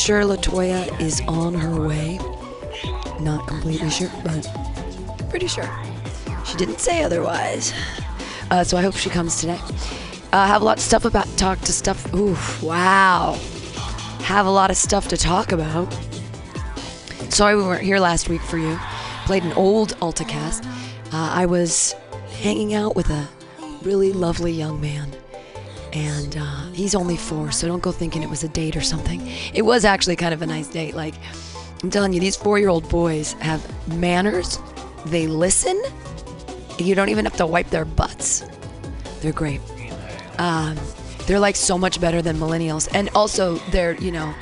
sure Latoya is on her way. Not completely sure, but pretty sure. She didn't say otherwise. Uh, so I hope she comes today. Uh, have a lot of stuff about talk to stuff. Ooh, wow. Have a lot of stuff to talk about. Sorry we weren't here last week for you. Played an old AltaCast. Uh, I was hanging out with a really lovely young man. And uh, he's only four, so don't go thinking it was a date or something. It was actually kind of a nice date. Like, I'm telling you, these four year old boys have manners, they listen, you don't even have to wipe their butts. They're great. Um, they're like so much better than millennials. And also, they're, you know,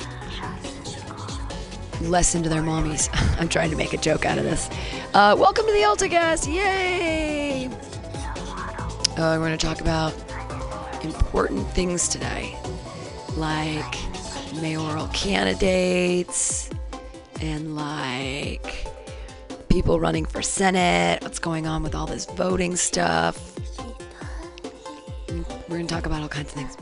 less into their mommies. I'm trying to make a joke out of this. Uh, welcome to the AltaCast. Yay! Uh, we're going to talk about important things today, like mayoral candidates and like people running for Senate, what's going on with all this voting stuff. We're going to talk about all kinds of things.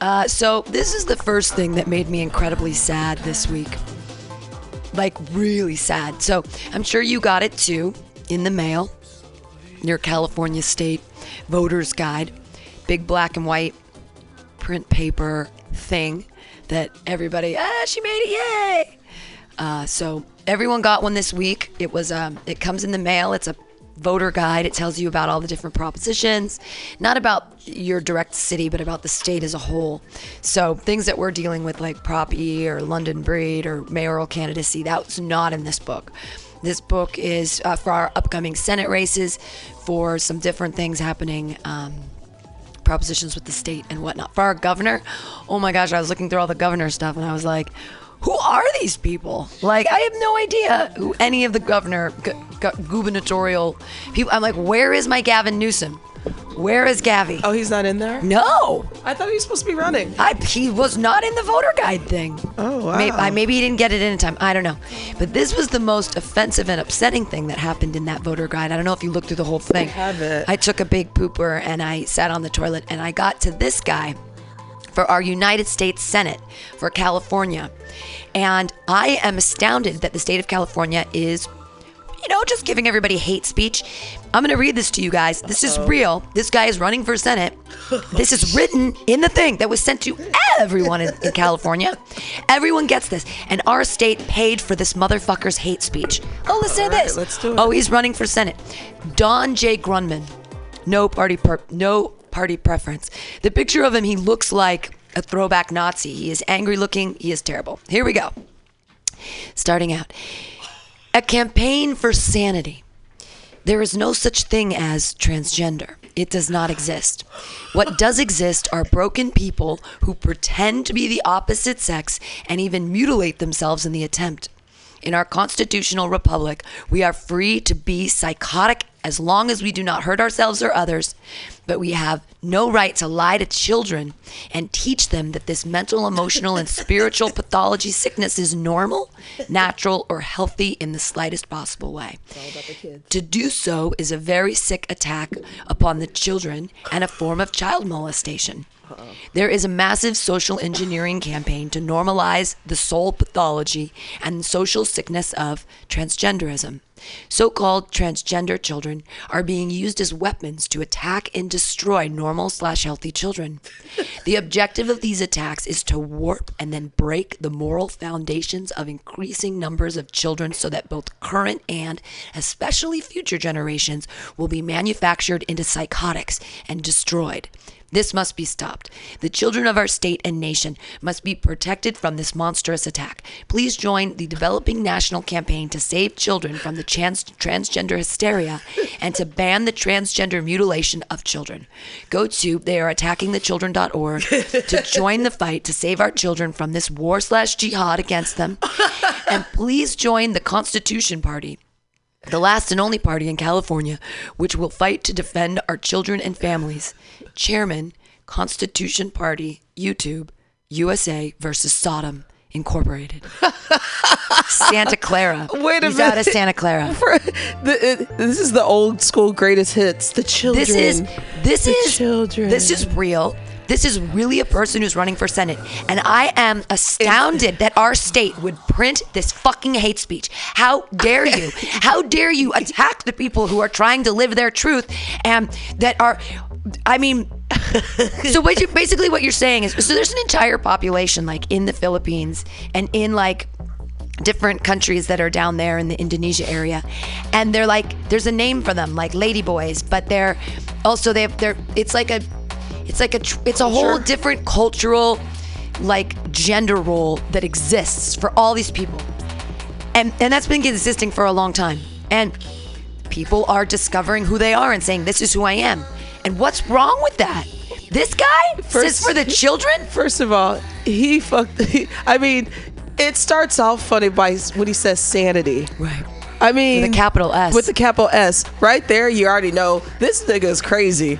Uh, so, this is the first thing that made me incredibly sad this week. Like, really sad. So, I'm sure you got it too in the mail, your California State Voter's Guide, big black and white print paper thing that everybody, ah, she made it, yay! Uh, so everyone got one this week. It was um, it comes in the mail. It's a voter guide. It tells you about all the different propositions, not about your direct city, but about the state as a whole. So things that we're dealing with, like Prop E or London Breed or mayoral candidacy, that's not in this book. This book is uh, for our upcoming Senate races, for some different things happening. Um, propositions with the state and whatnot. For our governor, oh my gosh, I was looking through all the governor stuff and I was like, who are these people? Like, I have no idea who any of the governor, gu- gu- gubernatorial people. I'm like, where is my Gavin Newsom? Where is Gavi? Oh, he's not in there? No, I thought he was supposed to be running. I, he was not in the voter guide thing. Oh, wow. Maybe, I, maybe he didn't get it in time. I don't know. But this was the most offensive and upsetting thing that happened in that voter guide. I don't know if you looked through the whole thing. I haven't. I took a big pooper and I sat on the toilet and I got to this guy for our United States Senate for California. And I am astounded that the state of California is, you know, just giving everybody hate speech. I'm going to read this to you guys. This is real. This guy is running for Senate. This is written in the thing that was sent to everyone in, in California. Everyone gets this. And our state paid for this motherfucker's hate speech. Oh, listen to right, this. let's do it. Oh, he's running for Senate. Don J. Grundmann. No party per- no party preference. The picture of him, he looks like a throwback Nazi. He is angry looking. He is terrible. Here we go. Starting out. A campaign for sanity. There is no such thing as transgender. It does not exist. What does exist are broken people who pretend to be the opposite sex and even mutilate themselves in the attempt. In our constitutional republic, we are free to be psychotic as long as we do not hurt ourselves or others, but we have no right to lie to children and teach them that this mental, emotional, and spiritual pathology sickness is normal, natural, or healthy in the slightest possible way. To do so is a very sick attack upon the children and a form of child molestation. There is a massive social engineering campaign to normalize the soul pathology and social sickness of transgenderism. So called transgender children are being used as weapons to attack and destroy normal slash healthy children. The objective of these attacks is to warp and then break the moral foundations of increasing numbers of children so that both current and especially future generations will be manufactured into psychotics and destroyed. This must be stopped. The children of our state and nation must be protected from this monstrous attack. Please join the developing national campaign to save children from the trans- transgender hysteria and to ban the transgender mutilation of children. Go to theyareattackingthechildren.org to join the fight to save our children from this war slash jihad against them. And please join the Constitution Party the last and only party in California which will fight to defend our children and families. Chairman, Constitution Party, YouTube, USA versus Sodom Incorporated. Santa Clara. Wait a He's out of minute. Santa Clara. The, uh, this is the old school greatest hits. The children. This is this The is children. this is real. This is really a person who's running for Senate. And I am astounded that our state would print this fucking hate speech. How dare you? How dare you attack the people who are trying to live their truth and that are, I mean, so what you, basically what you're saying is so there's an entire population like in the Philippines and in like different countries that are down there in the Indonesia area and they're like there's a name for them like ladyboys but they're also they have they're it's like a it's like a tr- it's a whole different cultural like gender role that exists for all these people and and that's been existing for a long time and people are discovering who they are and saying this is who I am and what's wrong with that this guy First- for the children First of all, he fucked. I mean, it starts off funny by when he says sanity. right I mean, With a capital S. With the capital S. Right there, you already know this nigga is crazy.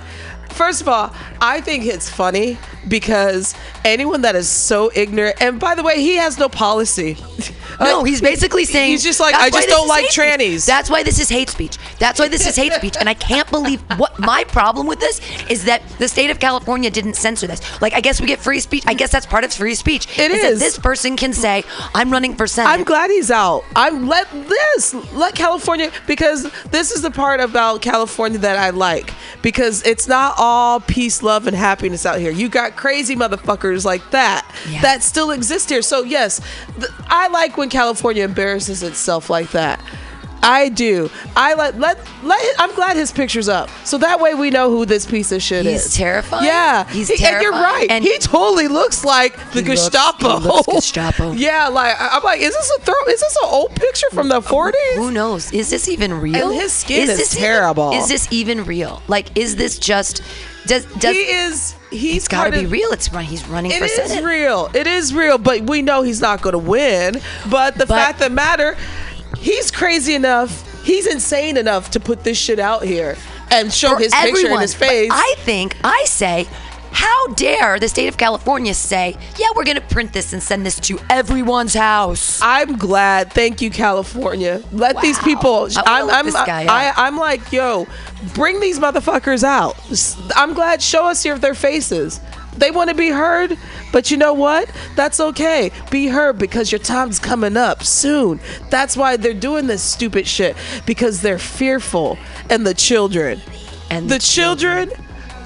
First of all, I think it's funny because anyone that is so ignorant, and by the way, he has no policy. No, he's basically saying he's just like, I just don't like hate speech." trannies. That's why this is hate speech. That's why this is hate speech. And I can't believe what my problem with this is that the state of California didn't censor this. Like, I guess we get free speech. I guess that's part of free speech. It is. is. This person can say, "I'm running for senate." I'm glad he's out. I'm let this let California because this is the part about California that I like because it's not all peace, love, and happiness out here. You got crazy motherfuckers like that Yeah. that still exist here. So yes, th- I like when California embarrasses itself like that. I do. I let let let. I'm glad his picture's up, so that way we know who this piece of shit He's is. He's terrifying. Yeah, He's He- And you're right. And- he totally looks like the Gestapo. looks Gestapo. Yeah, like I'm like, is this a throw? Is this an old picture from the 40s? Who knows? Is this even real? And his skin is this even- terrible. is this even real? Like, is this just? Does does? he is. He's got to be real. It's run. He's running It for is senate. real. It is real, but we know he's not going to win. But the But- fact that matter, he's crazy enough. He's insane enough to put this shit out here and show for his picture in everyone. his But face. I think I say, how dare the state of California say, yeah, we're gonna print this and send this to everyone's house. I'm glad. Thank you, California. Let these people. I I'm. I'm. this guy I, up. I'm like, yo, bring these motherfuckers out. I'm glad. Show us your their faces. They want to be heard, but you know what? That's okay. Be heard because your time's coming up soon. That's why they're doing this stupid shit because they're fearful. And the children, And the, the children,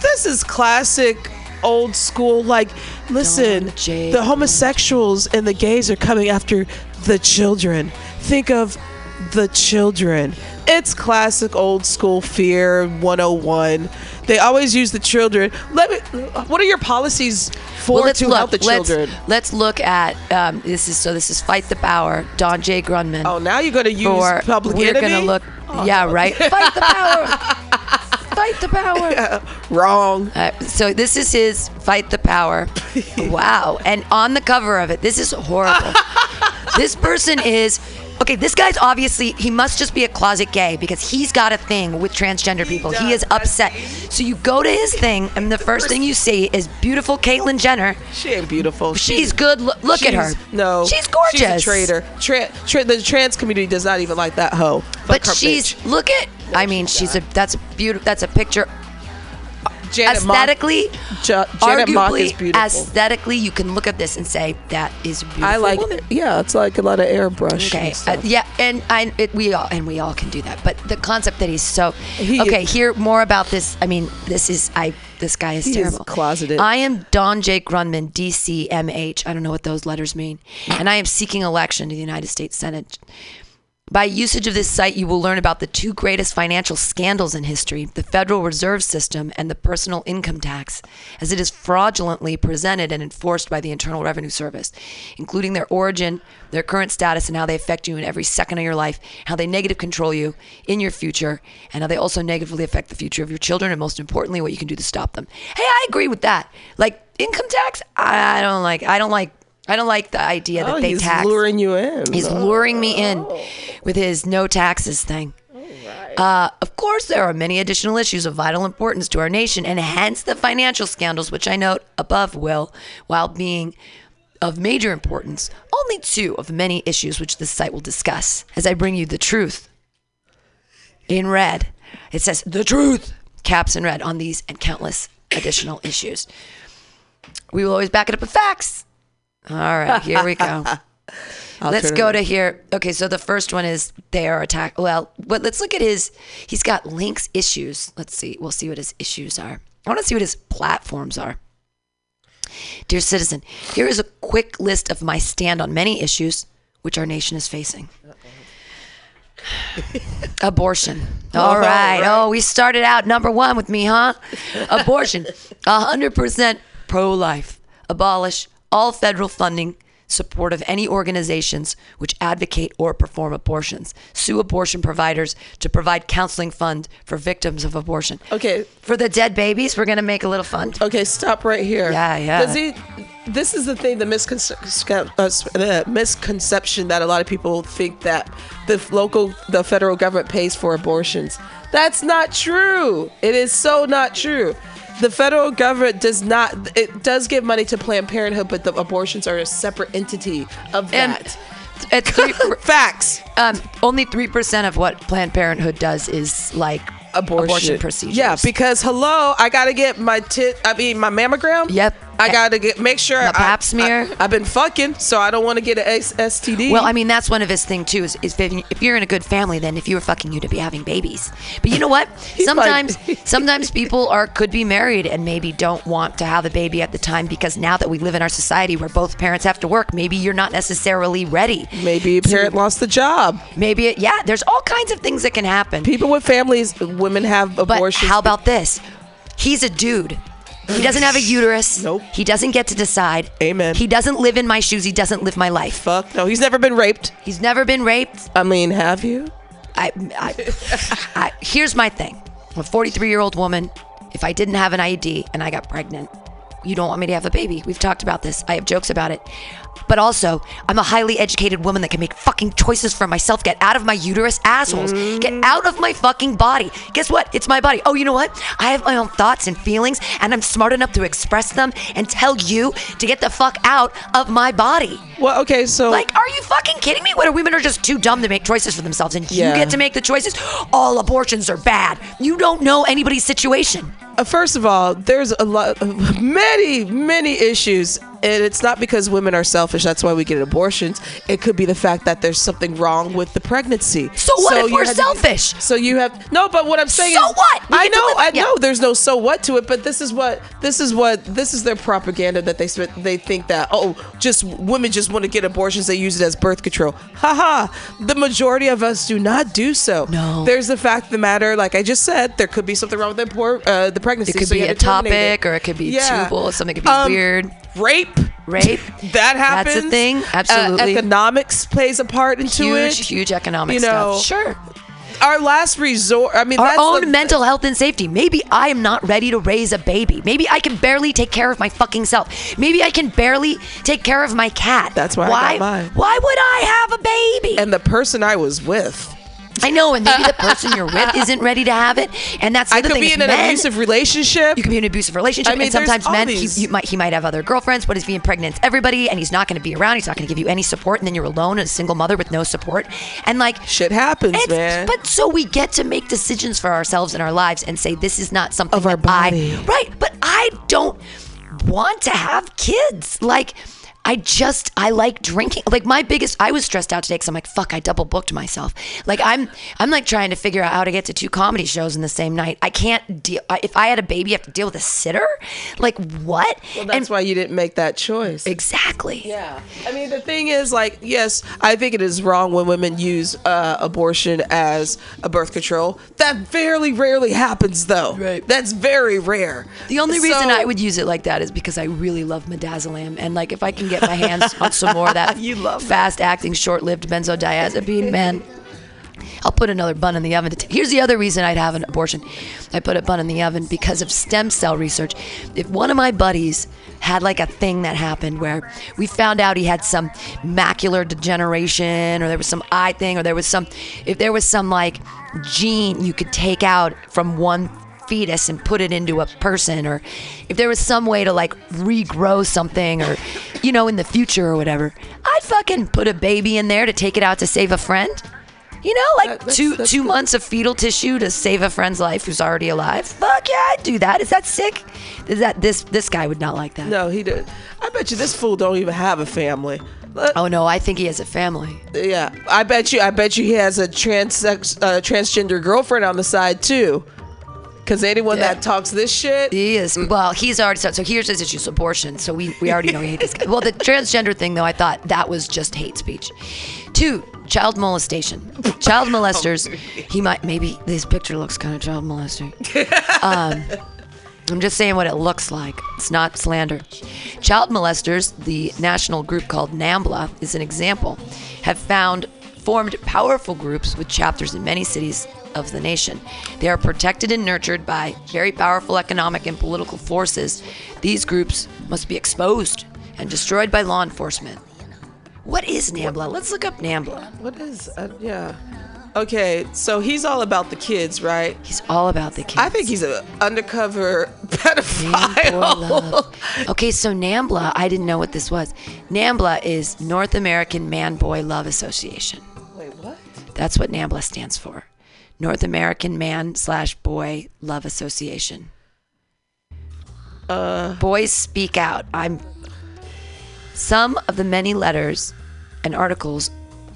this is classic old school. Like, listen, the homosexuals and the gays are coming after the children. Think of the children. It's classic old school fear 101. They always use the children. Let me. What are your policies for Well, to look. help the let's, children? let's look at um, this is so this is fight the power. Don J. Grundmann. Oh, now you're gonna use for public we're enemy. gonna look. Yeah, right. Fight the power. fight the power. Wrong. Uh, so this is his fight the power. wow. And on the cover of it, this is horrible. this person is okay. This guy's obviously he must just be a closet gay because he's got a thing with transgender people. He, does. is upset. So you go to his thing, and the first thing you see is beautiful Caitlyn Jenner. She ain't beautiful. She's good. Lo- look at her. No, she's gorgeous. She's a traitor. Tra- tra- the trans community does not even like that hoe. Fuck But her she's bitch. look at. I mean, she's a that's a beautiful. That's a picture Janet Mock- aesthetically, Ja- Janet Mock arguably, is beautiful. aesthetically, you can look at this and say that is a beautiful. I like. woman. Yeah, it's like a lot of airbrush. Okay, and uh, stuff. yeah, and I it, we all and we all can do that. But the concept that he's so He- okay. Hear more about this. I mean, this is I. This guy is He is terrible. closeted. I am Don Jake Grundmann, DCMH. I don't know what those letters mean, and I am seeking election to the United States Senate. By usage of this site, you will learn about the two greatest financial scandals in history the Federal Reserve System and the personal income tax, as it is fraudulently presented and enforced by the Internal Revenue Service, including their origin, their current status, and how they affect you in every second of your life, how they negative control you in your future, and how they also negatively affect the future of your children, and most importantly, what you can do to stop them. Hey, I agree with that. Like income tax, I don't like. I don't like. I don't like the idea that Oh, they he's tax. He's luring you in. He's luring me in with his no taxes thing. Uh, of course, there are many additional issues of vital importance to our nation, and hence the financial scandals, which I note above, will, while being of major importance, only two of many issues which this site will discuss as I bring you the truth. In red, it says the truth, caps in red on these and countless additional issues. We will always back it up with facts. All right, here we go. let's go to here. Okay, so the first one is they are attack. Well, but let's look at his. He's got links issues. Let's see. We'll see what his issues are. I want to see what his platforms are. Dear citizen, here is a quick list of my stand on many issues which our nation is facing. Abortion. All right. right. Oh, we started out number one with me, huh? Abortion. 100% pro life. Abolish all federal funding support of any organizations which advocate or perform abortions. Sue abortion providers to provide counseling fund for victims of abortion. Okay. For the dead babies, we're going to make a little fund. Okay, stop right here. Yeah, yeah. Does he? This is the thing, the misconce- uh, the misconception that a lot of people think that the local, the federal government pays for abortions. That's not true. It is so not true. The federal government does not. It does give money to Planned Parenthood, but the abortions are a separate entity of And that. at three, Facts. um, only 3% of what Planned Parenthood does is like abortion. procedures. Yeah, because hello, I gotta get my tit. I mean, my mammogram. Yep. I gotta get make sure. The I- pap smear. I, have been fucking, so I don't want to get an STD. Well, I mean, that's one of his thing too. Is, is if if you're in a good family, then if you were fucking, you to be having babies. But you know what? Sometimes, sometimes people are could be married and maybe don't want to have a baby at the time because now that we live in our society where both parents have to work, maybe you're not necessarily ready. maybe a parent lost the job. Maybe it, yeah. There's all kinds of things that can happen. People with families, women have abortions. But abortions. how about this? He's a dude. He doesn't have a uterus. Nope. He doesn't get to decide. Amen. He doesn't live in my shoes. He doesn't live my life. Fuck no, he's never been raped. He's never been raped. I mean, have you? I, I, I, here's my thing. I'm a 43 year old woman. If I didn't have an IUD and I got pregnant, you don't want me to have a baby. We've talked about this. I have jokes about it. But also, I'm a highly educated woman that can make fucking choices for myself. Get out of my uterus, assholes. Get out of my fucking body. Guess what? It's my body. Oh, you know what? I have my own thoughts and feelings, and I'm smart enough to express them and tell you to get the fuck out of my body. Well, okay, so Like, are you fucking kidding me? What are women are just too dumb to make choices for themselves, and Yeah. you get to make the choices? All abortions are bad. You don't know anybody's situation. Uh, first of all, there's a lot, many, many issues, and it's not because women are selfish. That's why we get abortions. It could be the fact that there's something wrong with the pregnancy. So what if you we're had to- selfish? so you have no, but what I'm saying So is, what? We I know, I yeah. know. There's no so what to it, but this is what this is what this is their propaganda that they. They think that oh, just women just want to get abortions. They use it as birth control. Haha. The majority of us do not do so. No. There's the fact of the matter. Like I just said, there could be something wrong with the poor, uh, the pregnancy. It could so be ectopic, it. or it could be Yeah. tubal. Something could be Um, weird. Rape. Rape. That happens. That's a thing. Uh, Absolutely. economics plays a part into it. huge, huge economic You know, stuff. Sure. Our last resort. I mean, Our that's own the- mental health and safety. Maybe I am not ready to raise a baby. Maybe I can barely take care of my fucking self. Maybe I can barely take care of my cat. That's why I why, got mine. Why would I have a baby? And the person I was with. I know, and maybe the person you're with isn't ready to have it, and that's the thing. I could thing. be in an men- abusive relationship. You could be in an abusive relationship, I mean, and sometimes men, he, you might, he might have other girlfriends. What if he impregnates everybody, and he's not going to be around? He's not going to give you any support, and then you're alone, a single mother with no support, and like Shit happens, it's- man. But so we get to make decisions for ourselves in our lives and say this is not something Of our that I- body. right? But I don't want to have kids. Like I just I like drinking. Like my biggest I was stressed out today because I'm like fuck I double booked myself. Like I'm I'm like trying to figure out how to get to two comedy shows in the same night. I can't deal. If I had a baby, I have to deal with a sitter. Like what? Well, that's why you didn't make that choice. exactly. Yeah. I mean, the thing is, like, yes, I think it is wrong when women use uh, abortion as a birth control. That very rarely happens, though. Right. That's very rare. The only reason So- I would use it like that is because I really love midazolam, and like if I can get my hands on some more of that You love that. fast-acting, short-lived benzodiazepine, man, I'll put another bun in the oven. To t- Here's the other reason I'd have an abortion. I put a bun in the oven because of stem cell research. If one of my buddies had like a thing that happened where we found out he had some macular degeneration or there was some eye thing or there was some if there was some like gene you could take out from one fetus and put it into a person or if there was some way to like regrow something or you know in the future or whatever i'd fucking put a baby in there to take it out to save a friend You know, like That- that's- two that's two good. months of fetal tissue to save a friend's life who's already alive. Fuck yeah, I'd do that. Is that sick? Is that this this guy would not like that? No, he did. I bet you this fool don't even have a family. Oh no, I think he has a family. Yeah, I bet you. I bet you he has a trans uh, transgender girlfriend on the side too. Because anyone Yeah. that talks this shit, He is. Well, he's already started. So here's his issue: abortion. So we, we already know he hates this guy. Well, the transgender thing, though, I thought that was just hate speech. Two, child molestation. Child molesters. He might maybe this picture looks kind of child molesting. Um, I'm just saying what it looks like. It's not slander. Child molesters, the national group called NAMBLA, is an example, have found formed powerful groups with chapters in many cities of the nation. They are protected and nurtured by very powerful economic and political forces. These groups must be exposed and destroyed by law enforcement. What is NAMBLA? Let's look up NAMBLA. what is? Uh, yeah. Okay, so he's all about the kids, right? He's all about the kids. I think he's an undercover pedophile. Okay, so NAMBLA, I didn't know what this was. NAMBLA is North American Man Boy Love Association. That's what NAMBLA stands for. North American Man slash Boy Love Association. Uh, Boys speak out. I'm some of the many letters and articles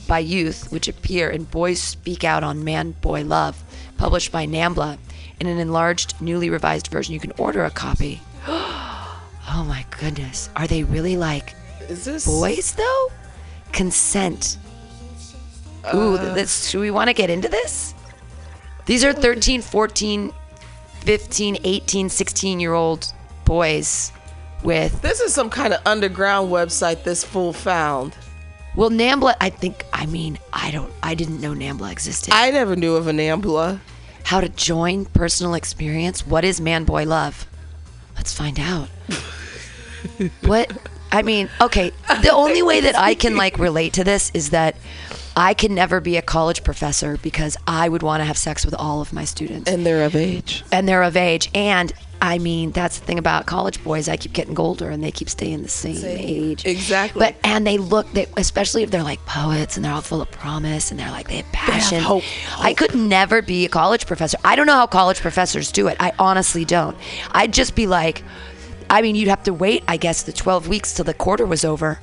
by youth which appear in Boys Speak Out on Man Boy Love, published by NAMBLA in an enlarged, newly revised version. You can order a copy. oh my goodness. Are they really like is this boys though? Consent. Ooh, th- this, should we want to get into this? These are 13, 14, 15, 18, 16 year old boys with. This is some kind of underground website this fool found. Well, NAMBLA, I think, I mean, I don't, I didn't know NAMBLA existed. I never knew of an Ambula. How to join personal experience? What is man boy love? Let's find out. what? I mean, okay, the only way that I can like relate to this is that I can never be a college professor because I would want to have sex with all of my students. And they're of age. and they're of age. And I mean, that's the thing about college boys. I keep getting older, and they keep staying the same, age. Exactly. But and they look, they, especially if they're like poets and they're all full of promise and they're like they have passion. hope. I could never be a college professor. I don't know how college professors do it. I honestly don't. I'd just be like, I mean, you'd have to wait, I guess, the twelve weeks till the quarter was over.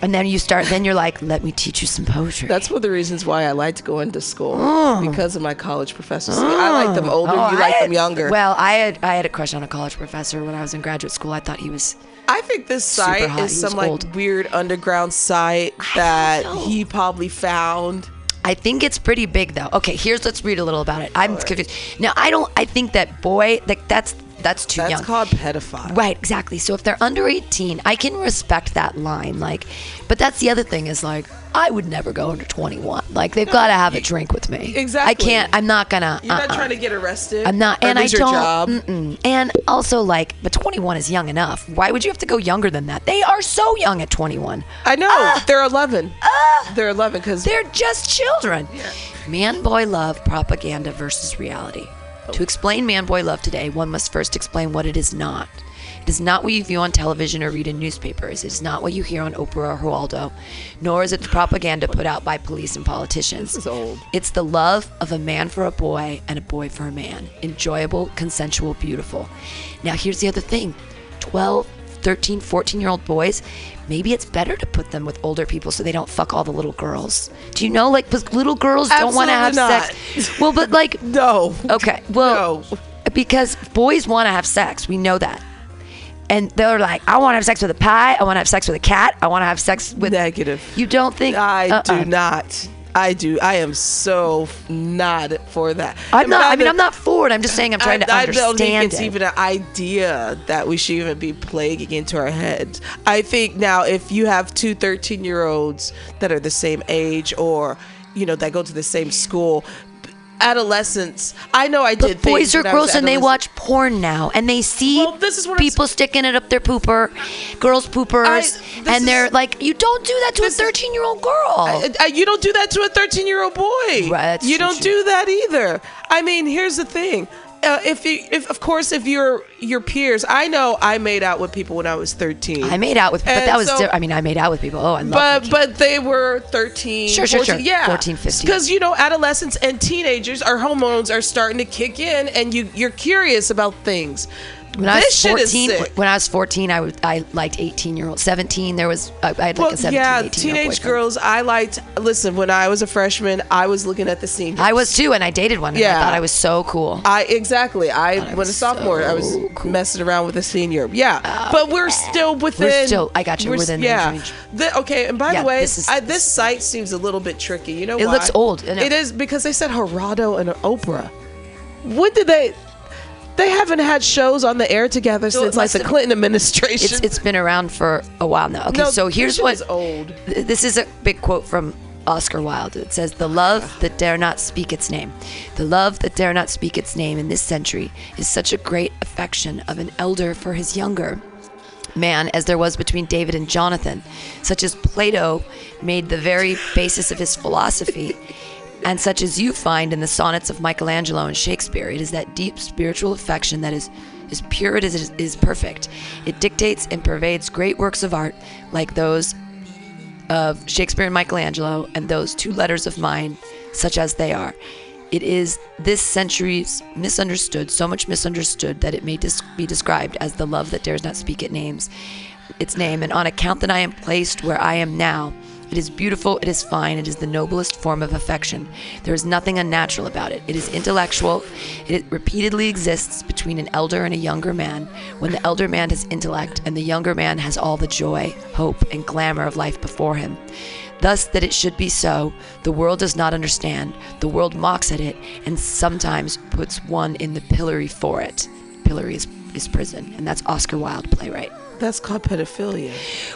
And then you start. Then you're like, "Let me teach you some poetry." That's one of the reasons why I like to go into school oh. because of my college professors. I like them older. Oh, you like oh, I them younger. Well, I had I had a crush on a college professor when I was in graduate school. I thought he was I think this site is some like old. weird underground site that he probably found. I think it's pretty big though. Okay, here's let's read a little about it. I'm confused. Now I don't. I think that boy, like that's that's too That's young. That's called pedophile. Right, exactly. So if they're under 18, I can respect that line. Like, but that's the other thing is like, I would never go under 21. Like, they've got to have a drink with me. Exactly. I can't. I'm not gonna. You're not uh-uh. trying to get arrested. I'm not, and I don't. job. And also, like, but 21 is young enough. Why would you have to go younger than that? They are so young at 21. I know Ah. they're 11. they're 11 because They're just children. Man boy love propaganda versus reality. To explain man boy love today, one must first explain what it is not. It is not what you view on television or read in newspapers. It is not what you hear on Oprah or Waldo, nor is it the propaganda put out by police and politicians. This is old. It's the love of a man for a boy and a boy for a man. Enjoyable, consensual, beautiful. Now, here's the other thing 12, 13, 14 year old boys, maybe it's better to put them with older people so they don't fuck all the little girls. Do you know, like, 'cause little girls don't want to have Absolutely sex? Well, but like, no. okay, well, No. because boys want to have sex. We know that. And they're like, I want to have sex with a pie. I want to have sex with a cat. I want to have sex with. Negative. You don't think? I Uh-uh. do not. I do. I am so not for that. I'm not. I mean, I'm not for it. I'm just saying I'm trying to I, understand I don't think it's it. even an idea that we should even be plaguing into our heads. I think now if you have two 13 year olds that are the same age or, you know, that go to the same school, adolescents, I know I did But boys are gross and they watch porn now and they see Well, this is what I'm people sticking it up their pooper, girls poopers, I- and they're like, you don't do that to a this is- 13 year old girl. Uh, uh, you don't do that to a 13 year old boy. Right, you don't true. do that either. I mean, here's the thing uh, if you, if of course, if you're your peers, I know I made out with people when I was 13. I made out with, but And that was. so- di- I mean, I made out with people. Oh, I love. but making- but they were 13 Sure, sure, 14, sure. yeah 14, 15. because you know adolescents and teenagers our hormones are starting to kick in and you you're curious about things when I was 14, when I was 14, I was I liked 18 year old. 17, there was I, I had like well, a 17, yeah, 18 year old teenage girls. I liked. Listen, when I was a freshman, I was looking at the seniors. I was too, and I dated one. And Yeah. I thought I was so cool. I exactly. I, when a sophomore, I was cool. messing around with a senior. Yeah, ah, but we're still within. still- I got you, we're within age yeah. The- okay, and by Yeah, the way, this is- I, this site seems a little bit tricky. You know, It why? looks old, I. It is because they said Geraldo and Oprah. What did they? They haven't had shows on the air together So since like the Clinton administration. It's it's been around for a while now. Okay, No, so here's what old. th- this is a big quote from Oscar Wilde. It says, "The love that dare not speak its name, the love that dare not speak its name in this century is such a great affection of an elder for his younger." Man, as there was between David and Jonathan, such as Plato made the very basis of his philosophy, and such as you find in the sonnets of Michelangelo and Shakespeare. It is that deep spiritual affection that is as pure as it is, is perfect. It dictates and pervades great works of art like those of Shakespeare and Michelangelo and those two letters of mine, such as they are. It is this century's misunderstood, so much misunderstood that it may dis- be described as the love that dares not speak its names, its name. And on account that I am placed where I am now, it is beautiful, it is fine, it is the noblest form of affection. There is nothing unnatural about it. It is intellectual. It repeatedly exists between an elder and a younger man, when the elder man has intellect and the younger man has all the joy, hope, and glamour of life before him. Thus, that it should be so, the world does not understand, the world mocks at it, and sometimes puts one in the pillory for it. Pillory is, is prison, and that's Oscar Wilde, playwright. That's called pedophilia.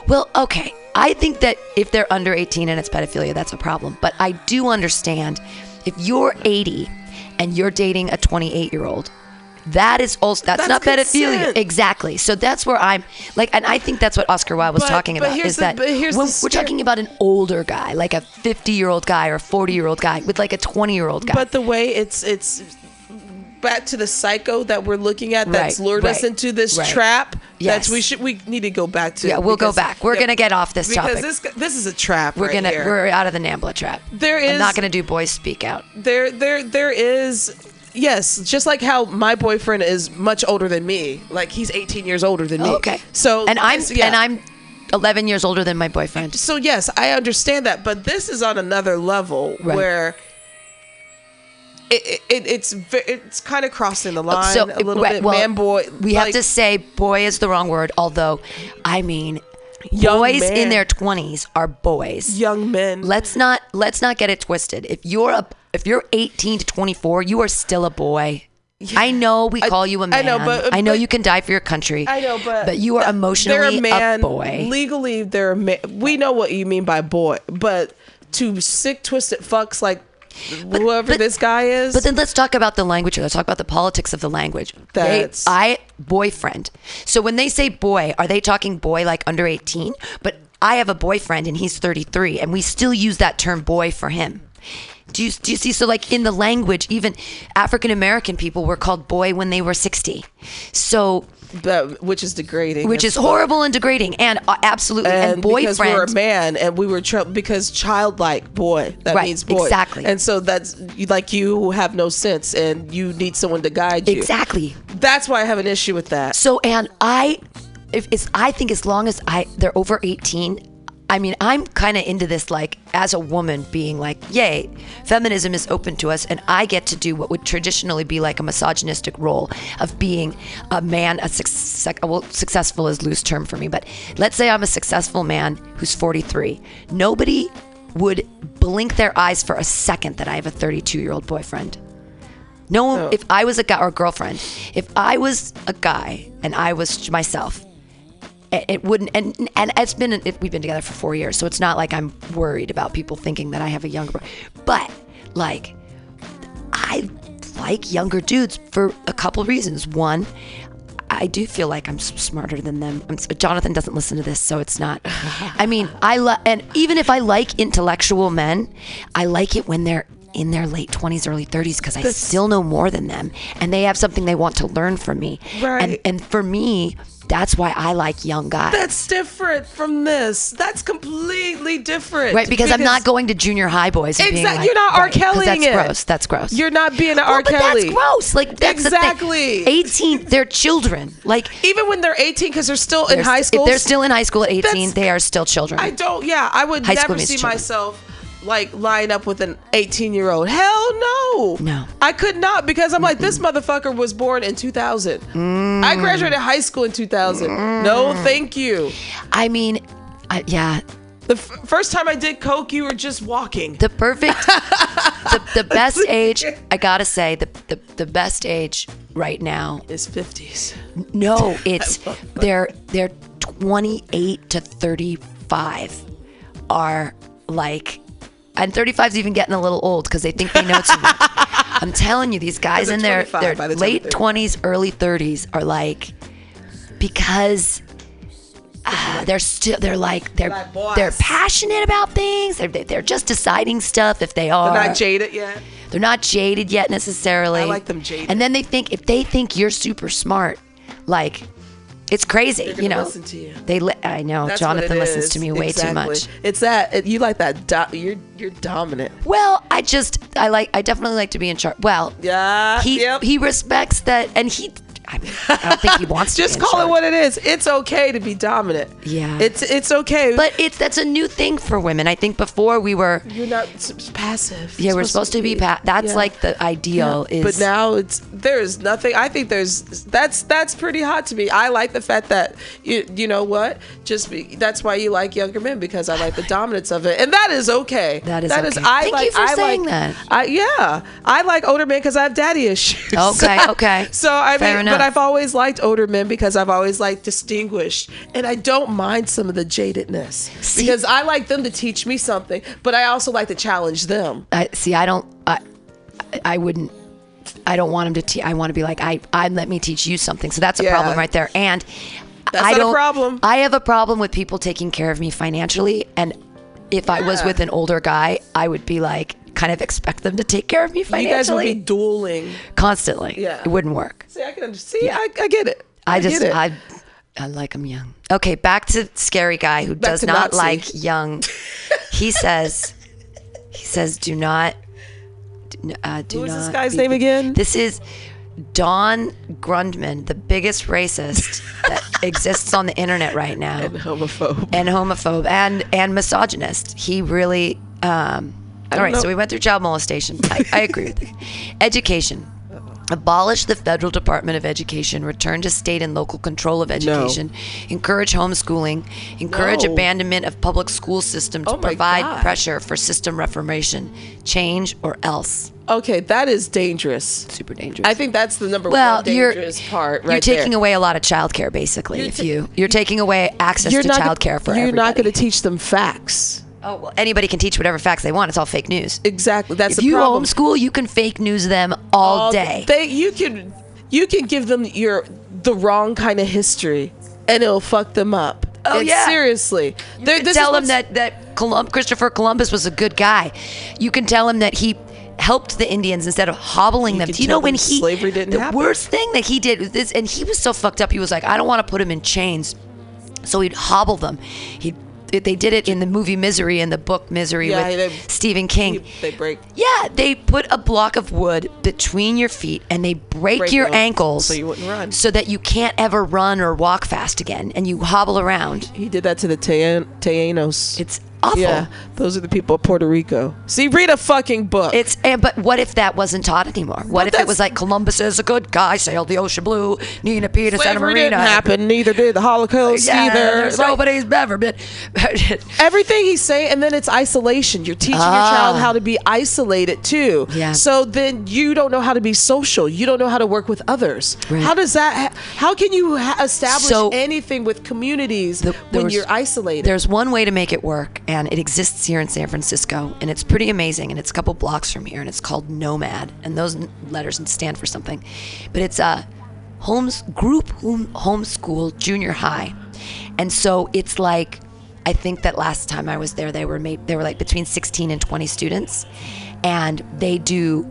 Well, okay. I think that if they're under 18 and it's pedophilia, that's a problem. But I do understand if you're 80 and you're dating a 28 year old, that is also that's, That's not pedophilia. Exactly. So that's where I'm like, and I think that's what Oscar Wilde was But- talking but about. Is the- that when we're talking about an older guy, like a 50 year old guy or a 40 year old guy with like a 20 year old guy. But the way it's it's back to the psycho that we're looking at that's Right, lured us into this right. trap. That's Yes. we should we need to go back to. yeah, we'll go back. We're yeah, gonna get off this because topic. this this is a trap. we're right gonna here. we're out of the Nambla trap. There I'm not gonna do boys speak out. there there there is yes just like how my boyfriend is much older than me like he's 18 years older than me oh, Okay. so and I'm yeah. and I'm 11 years older than my boyfriend. so yes i understand that but this is on another level Right. where it, it, it's it's kind of crossing the line so a little right, bit well, man boy We have to say boy is the wrong word. Although, I mean, Young boys man. in their 20s are boys. young men Let's not let's not get it twisted. If you're a if you're 18 to 24, you are still a boy. I know we I- call you a man. I know, but- I know but- you can die for your country. I know, but but you are emotionally a man. boy. Legally, they're a man. We know what you mean by boy, but to sick, twisted fucks like whoever but- this guy is. But then let's talk about the language. Let's talk about the politics of the language. They- I boyfriend. So when they say boy, are they talking boy like under 18? But I have a boyfriend and he's 33 and we still use that term boy for him. Do you, do you see? So, like in the language, even African American people were called boy when they were 60. So, That- which is degrading. which is horrible and degrading, and uh, absolutely, and, and because we're a man and we were tr- because childlike boy that Right, means boy exactly. and so that's like you who have no sense and you need someone to guide you Exactly. that's why i have an issue with that So, and I, if it's, I think as long as I they're over eighteen, I mean, I'm kind of into this, like as a woman, being like, yay, feminism is open to us, and I get to do what would traditionally be like a misogynistic role of being a man, a success, well, successful is loose term for me, but let's say I'm a successful man who's 43. Nobody would blink their eyes for a second that I have a 32 year old boyfriend. No one, Oh. if I was a guy or a girlfriend, if I was a guy and I was myself, it, wouldn't. And and it's been it, we've been together for four years, so it's not like I'm worried about people thinking that I have a younger. bro- But like, I like younger dudes for a couple reasons. One. I do feel like I'm smarter than them. I'm, Jonathan doesn't listen to this, so it's not. I mean, I love, and even if I like intellectual men, I like it when they're in their late 20s, early 30s because I still know more than them and they have something they want to learn from me. And, Right. and for me, that's why I like young guys. That's different from this. That's completely different. right, because, I'm not going to junior high boys. Exactly. like- You're not R. right, Kellying That's it. gross. That's gross. You're not being an Well, R. but Kelly. that's gross. Like that's Exactly. The thing. 18, they're children. Like Even when they're 18, because they're still in they're high st- school. If they're still in high school at 18, they are still children. I don't. Yeah, I would High never see children. myself like line up with an 18 year old. Hell no. No. I could not because I'm like this motherfucker was born in 2000. Mm. I graduated high school in 2000. No, thank you. I mean, I, yeah, The f- first time I did coke, you were just walking. the perfect, the, the best age. I gotta say, the, the the best age right now. Is 50s. No, it's they're they're 28 to 35 are like, and 35's even getting a little old because they think they know too much. I'm telling you, these guys in their their the late they're 20s, early 30s are like, because. ah, they're still they're like they're Like they're passionate about things they're they're just deciding stuff if they are They're not jaded yet. they're not jaded yet necessarily. I like them jaded. And then they think if they think you're super smart, like it's crazy, you know. listen to you. They li- I know That's Jonathan listens to me way too much. It's that it- you like that. Do- you're you're dominant. Well, I just I like I definitely like to be in charge. Well, Yeah. he yep. he respects that, and he I, mean, I don't think he wants to. Just be call it what it is. It's okay to be dominant. Yeah. It's it's okay. But it's that's a new thing for women. I think before we were you're not passive. yeah we're supposed to be pa- that's Yeah. like the ideal is But now it's there's nothing. I think there's that's that's pretty hot to me. I like the fact that you you know what just be, that's why you like younger men because I like the dominance of it, and that is okay. That is that is okay. I Thank like you for I saying like that. I yeah I like older men because I have daddy issues. Okay, okay. so I Fair mean, enough. But I've always liked older men because I've always liked distinguished, and I don't mind some of the jadedness See- because I like them to teach me something, but I also like to challenge them. I see. I don't. I, I wouldn't. I don't want him to. Te- I want to be like I. I let me teach you something. So that's a Yeah. problem right there. And That's I not a don't. problem. I have a problem with people taking care of me financially. And if I was with an older guy, I would be like, kind of expect them to take care of me financially. You guys would be dueling. constantly. Yeah. It wouldn't work. See, I can understand. See, I, I get it. I just. get it. I. I like him young. Okay, back to scary guy who does not Nazi. like young. He says. He says, "Do not." do- Uh, do Who is not this guy's be- name again? This is Don Grundmann, the biggest racist that exists on the internet right now, and homophobe. and homophobe and and misogynist. He really. Um, all right, know. so we went through child molestation. I, I agree with it. Education. Abolish the federal Department of Education, return to state and local control of education, encourage homeschooling, encourage No. abandonment of public school system to Oh provide God. pressure for system reformation, change or else. Okay, that is dangerous. Super dangerous. I think that's the number well, one you're dangerous part. Right? You're taking there. away a lot of child care, basically. You're if you you're taking away access to not gonna- childcare for You're not going to teach them facts. Oh well, anybody can teach whatever facts they want. It's all fake news. Exactly. That's If the you problem. homeschool, you can fake news them all, All day. They you can you can give them your the wrong kind of history, and it'll fuck them up. Oh, It's- yeah. seriously. You can tell them that that Colum- Christopher Columbus was a good guy. You can tell him that he helped the Indians instead of hobbling them. Do you know when he slavery didn't the happen. worst thing that he did was this, and he was so fucked up. He was like, I don't want to put him in chains, so he'd hobble them. He they did it in the movie Misery and the book Misery Yeah, with they- Stephen King. they break Yeah, they put a block of wood between your feet and they break, Break your ankles so you wouldn't run. so that you can't ever run or walk fast again and you hobble around. He did that to the Taínos. It's awful. Yeah, those are the people of Puerto Rico. See, read a fucking book. It's and but what if that wasn't taught anymore? What if it was like Columbus is a good guy, sailed the ocean blue, Nina Pinta Santa Marina. didn't happen. Neither did the Holocaust. Yeah, either. there's Like, nobody's ever been. everything he's saying, and then it's isolation. You're teaching your Ah. child how to be isolated too. Yeah. So then you don't know how to be social. You don't know how to work with others. Right. How does that? How can you establish So- anything with communities The- when was- you're isolated? There's one way to make it work, and it exists here in San Francisco, and it's pretty amazing, and it's a couple blocks from here, and it's called Nomad, and those letters stand for something, but it's a homes group home, homeschool junior high, and so it's like I think that last time I was there, they were made, they were like between 16 and 20 students, and they do,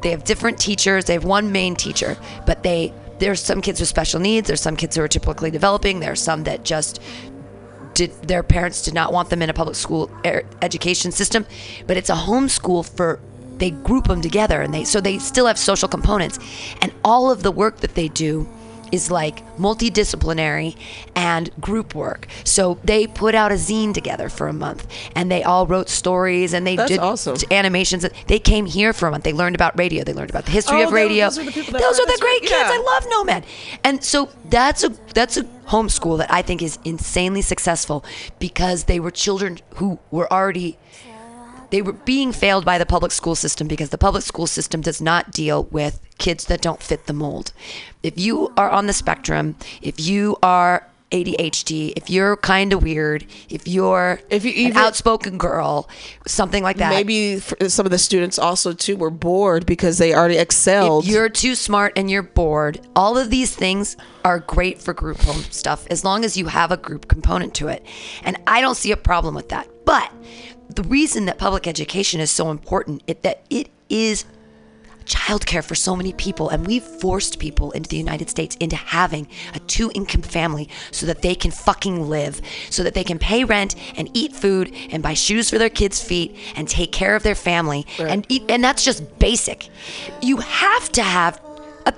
they have different teachers. They have one main teacher, but they there's some kids with special needs. There's some kids who are typically developing. There's some that just did their parents did not want them in a public school er, education system, but it's a homeschool for they group them together and they so they still have social components. And all of the work that they do is like multidisciplinary and group work. So they put out a zine together for a month and they all wrote stories and they That's did awesome. animations. They came here for a month. They learned about radio. They learned about the history Oh, of radio. those are the Those are the great right, kids. yeah. I love Nomad. And so that's a that's a homeschool that I think is insanely successful because they were children who were already they were being failed by the public school system because the public school system does not deal with kids that don't fit the mold. If you are on the spectrum, if you are ADHD, if you're kind of weird, if you're If you an even- outspoken girl, something like that. Maybe some of the students also too were bored because they already excelled. If you're too smart and you're bored, all of these things are great for group home stuff as long as you have a group component to it. And I don't see a problem with that. But the reason that public education is so important is that it is childcare for so many people and we've forced people into the United States into having a two income family so that they can fucking live so that they can pay rent and eat food and buy shoes for their kids feet and take care of their family and eat, and that's just basic you have to have a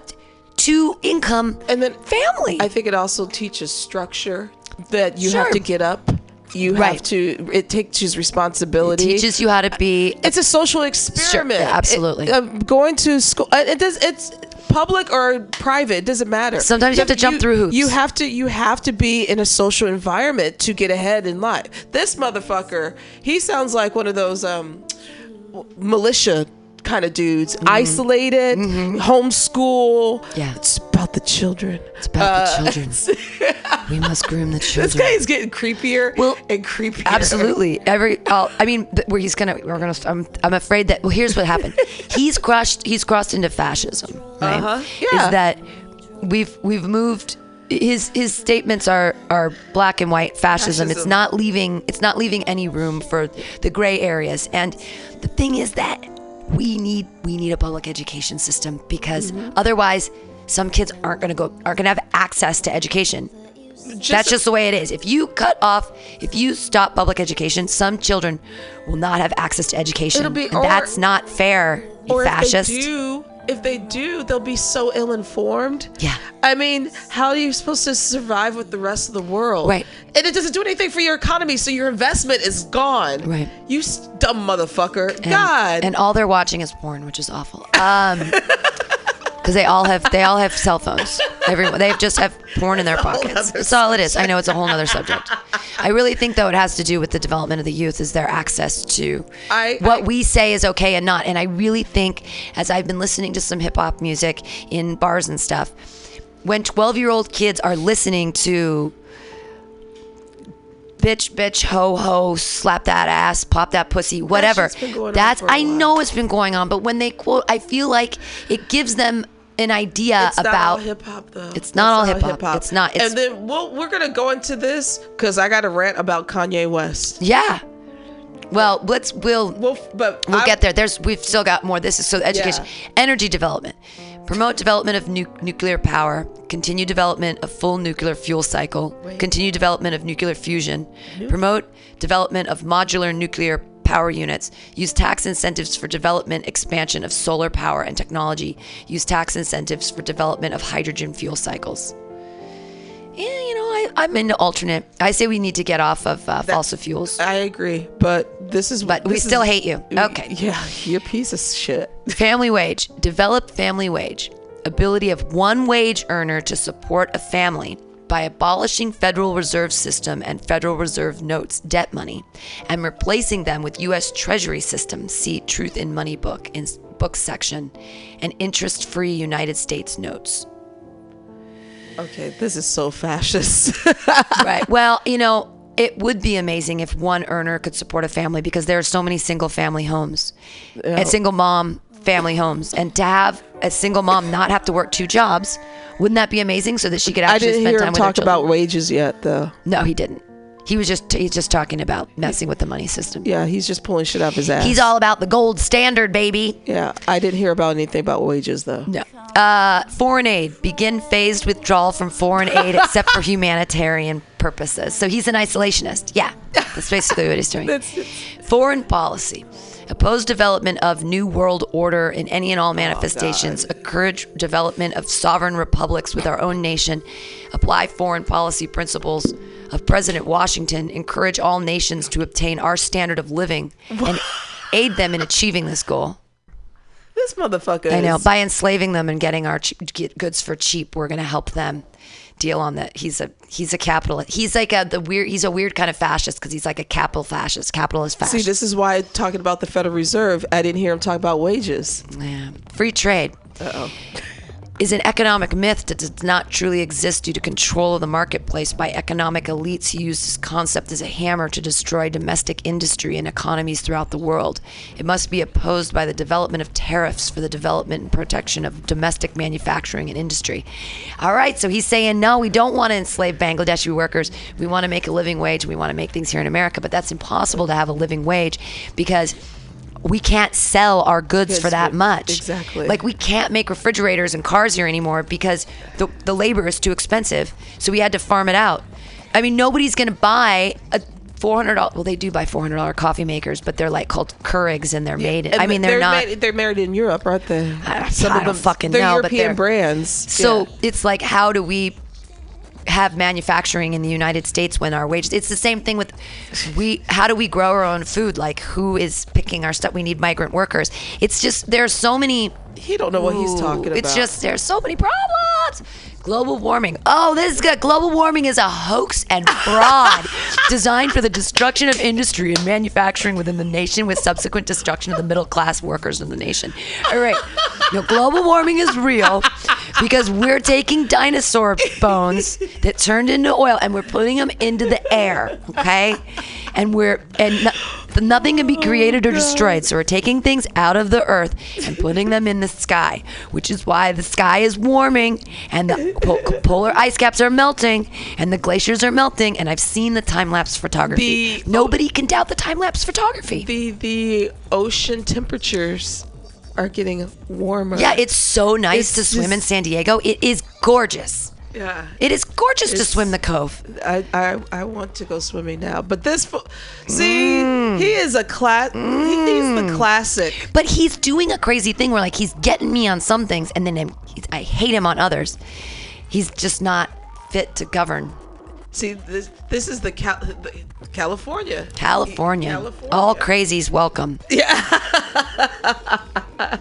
two income and then family I think it also teaches structure that you Sure. have to get up. You have to. It teaches responsibility. teaches you how to be it's a social experiment. yeah, absolutely. It- um, going to school. uh, It does. It's public or private. It doesn't matter. Sometimes you have to jump through hoops. You have to. You have to be in a social environment to get ahead in life. This motherfucker. He sounds like one of those um, militia kind of dudes. Isolated, homeschool. Mm-hmm. Yeah. It's about the children. it's about the children we must groom the children This guy is getting creepier Well, and creepier. Absolutely. Every, i I mean, where he's gonna, we're gonna. I'm, I'm afraid that. Well, here's what happened. he's crushed. He's crossed into fascism. Right? Uh-huh. Yeah. Is that we've we've moved. His his statements are are black and white fascism. It's not leaving. It's not leaving any room for the gray areas. And the thing is that we need we need a public education system because Mm-hmm. otherwise, some kids aren't gonna go aren't gonna have access to education. That's just the way it is. If you cut off, if you stop public education, some children will not have access to education. It'll be- and or- that's not fair, you or fascist. if they do, if they do, they'll be so ill-informed. Yeah. I mean, how are you supposed to survive with the rest of the world? Right. And it doesn't do anything for your economy, so your investment is gone. Right. You dumb motherfucker. and, God. And all they're watching is porn, which is awful. Um, because they all have they all have cell phones. Everyone they just have porn in their pockets. That's all it is. I know it's a whole other subject. I really think though it has to do with the development of the youth is their access to I- what I- we say is okay and not. And I really think as I've been listening to some hip hop music in bars and stuff, when twelve year old kids are listening to bitch, bitch, ho, ho, slap that ass, pop that pussy, whatever. shit's been going on That's I know it's been going on, but when they quote, I feel like it gives them an idea it's not all about. hip hop though. It's not all hip-hop. It's not- it's- and then we'll, we're gonna go into this because I got a rant about Kanye West. yeah. Well, let's we'll We'll, but We'll I- get there. There's we've still got more. This is so education, Yeah. energy development, promote development of nu- nuclear power, continue development of full nuclear fuel cycle, continue development of nuclear fusion, promote development of modular nuclear power units, use tax incentives for development expansion of solar power and technology, use tax incentives for development of hydrogen fuel cycles. Yeah, you know, I, I'm into alternate. I say we need to get off of uh, fossil fuels. I agree, but this is. But we still is- hate you. Okay. Yeah, you a piece of shit. Family wage. Develop family wage. Ability of one wage earner to support a family by abolishing Federal Reserve System and Federal Reserve notes debt money and replacing them with U.S. Treasury system. See Truth in Money book in book section and interest-free United States notes. Okay, this is so fascist. right. Well, you know, it would be amazing if one earner could support a family because there are so many single family homes and single mom family homes. And to have a single mom not have to work two jobs, wouldn't that be amazing so that she could I actually didn't spend hear time him with her talk children? about wages yet, though. No, he didn't. He was just he's just talking about messing with the money system. Yeah, he's just pulling shit out his ass. He's all about the gold standard, baby. Yeah, I didn't hear about anything about wages though. No. Uh, foreign aid. Begin phased withdrawal from foreign aid except for humanitarian purposes. So he's an isolationist. Yeah, that's basically what he's doing. That's- foreign policy. Oppose development of new world order in any and all oh, manifestations. encourage development of sovereign republics with our own nation. Apply foreign policy principles of President Washington. Encourage all nations to obtain our standard of living and aid them in achieving this goal. This motherfucker. I know. is- By enslaving them and getting our cheap, get goods for cheap, we're going to help them deal on that. He's a he's a capitalist. He's like a the weird. He's a weird kind of fascist because he's like a capital fascist, capitalist fascist. See, this is why talking about the Federal Reserve, I didn't hear him talk about wages. yeah. Free trade Uh-oh. Is an economic myth that does not truly exist due to control of the marketplace by economic elites who use this concept as a hammer to destroy domestic industry and economies throughout the world. It must be opposed by the development of tariffs for the development and protection of domestic manufacturing and industry. All right, so he's saying no, we don't want to enslave Bangladeshi workers. We want to make a living wage. We want to make things here in America, but that's impossible to have a living wage because we can't sell our goods for that much. exactly. Like we can't make refrigerators and cars here anymore because the, the labor is too expensive. So we had to farm it out. I mean, nobody's going to buy a four hundred dollars. Well, they do buy four hundred dollar coffee makers, but they're like called Keurigs and they're made. In, And I mean, they're, not. Made, they're married in Europe, aren't they? I- I don't fucking they're know, but European they're- brands. so Yeah. it's like, how do we have manufacturing in the United States when our wages? It's the same thing with we. How do we grow our own food? Like, who is picking our stuff? We need migrant workers. It's just there's so many he don't know what he's talking about. it's just there's so many problems. Global warming. Oh, this is good. Global warming is a hoax and fraud designed for the destruction of industry and manufacturing within the nation with subsequent destruction of the middle class workers in the nation. All right. No, global warming is real because we're taking dinosaur bones that turned into oil and we're putting them into the air, okay? And we're and no, nothing can be oh, created or destroyed. So we're taking things out of the earth and putting them in the sky, which is why the sky is warming and the po- polar ice caps are melting and the glaciers are melting. And I've seen the time lapse photography. The- Nobody can doubt the time lapse photography. the the ocean temperatures are getting warmer. yeah, it's so nice It's to swim in San Diego. It is gorgeous. Yeah. It is gorgeous to swim the cove. I, I I want to go swimming now, but this see Mm. he is a class. He's the classic. But he's doing a crazy thing where like he's getting me on some things and then I hate him on others. He's just not fit to govern See this this is the, Cal- the California. California. California. All crazies welcome. Yeah.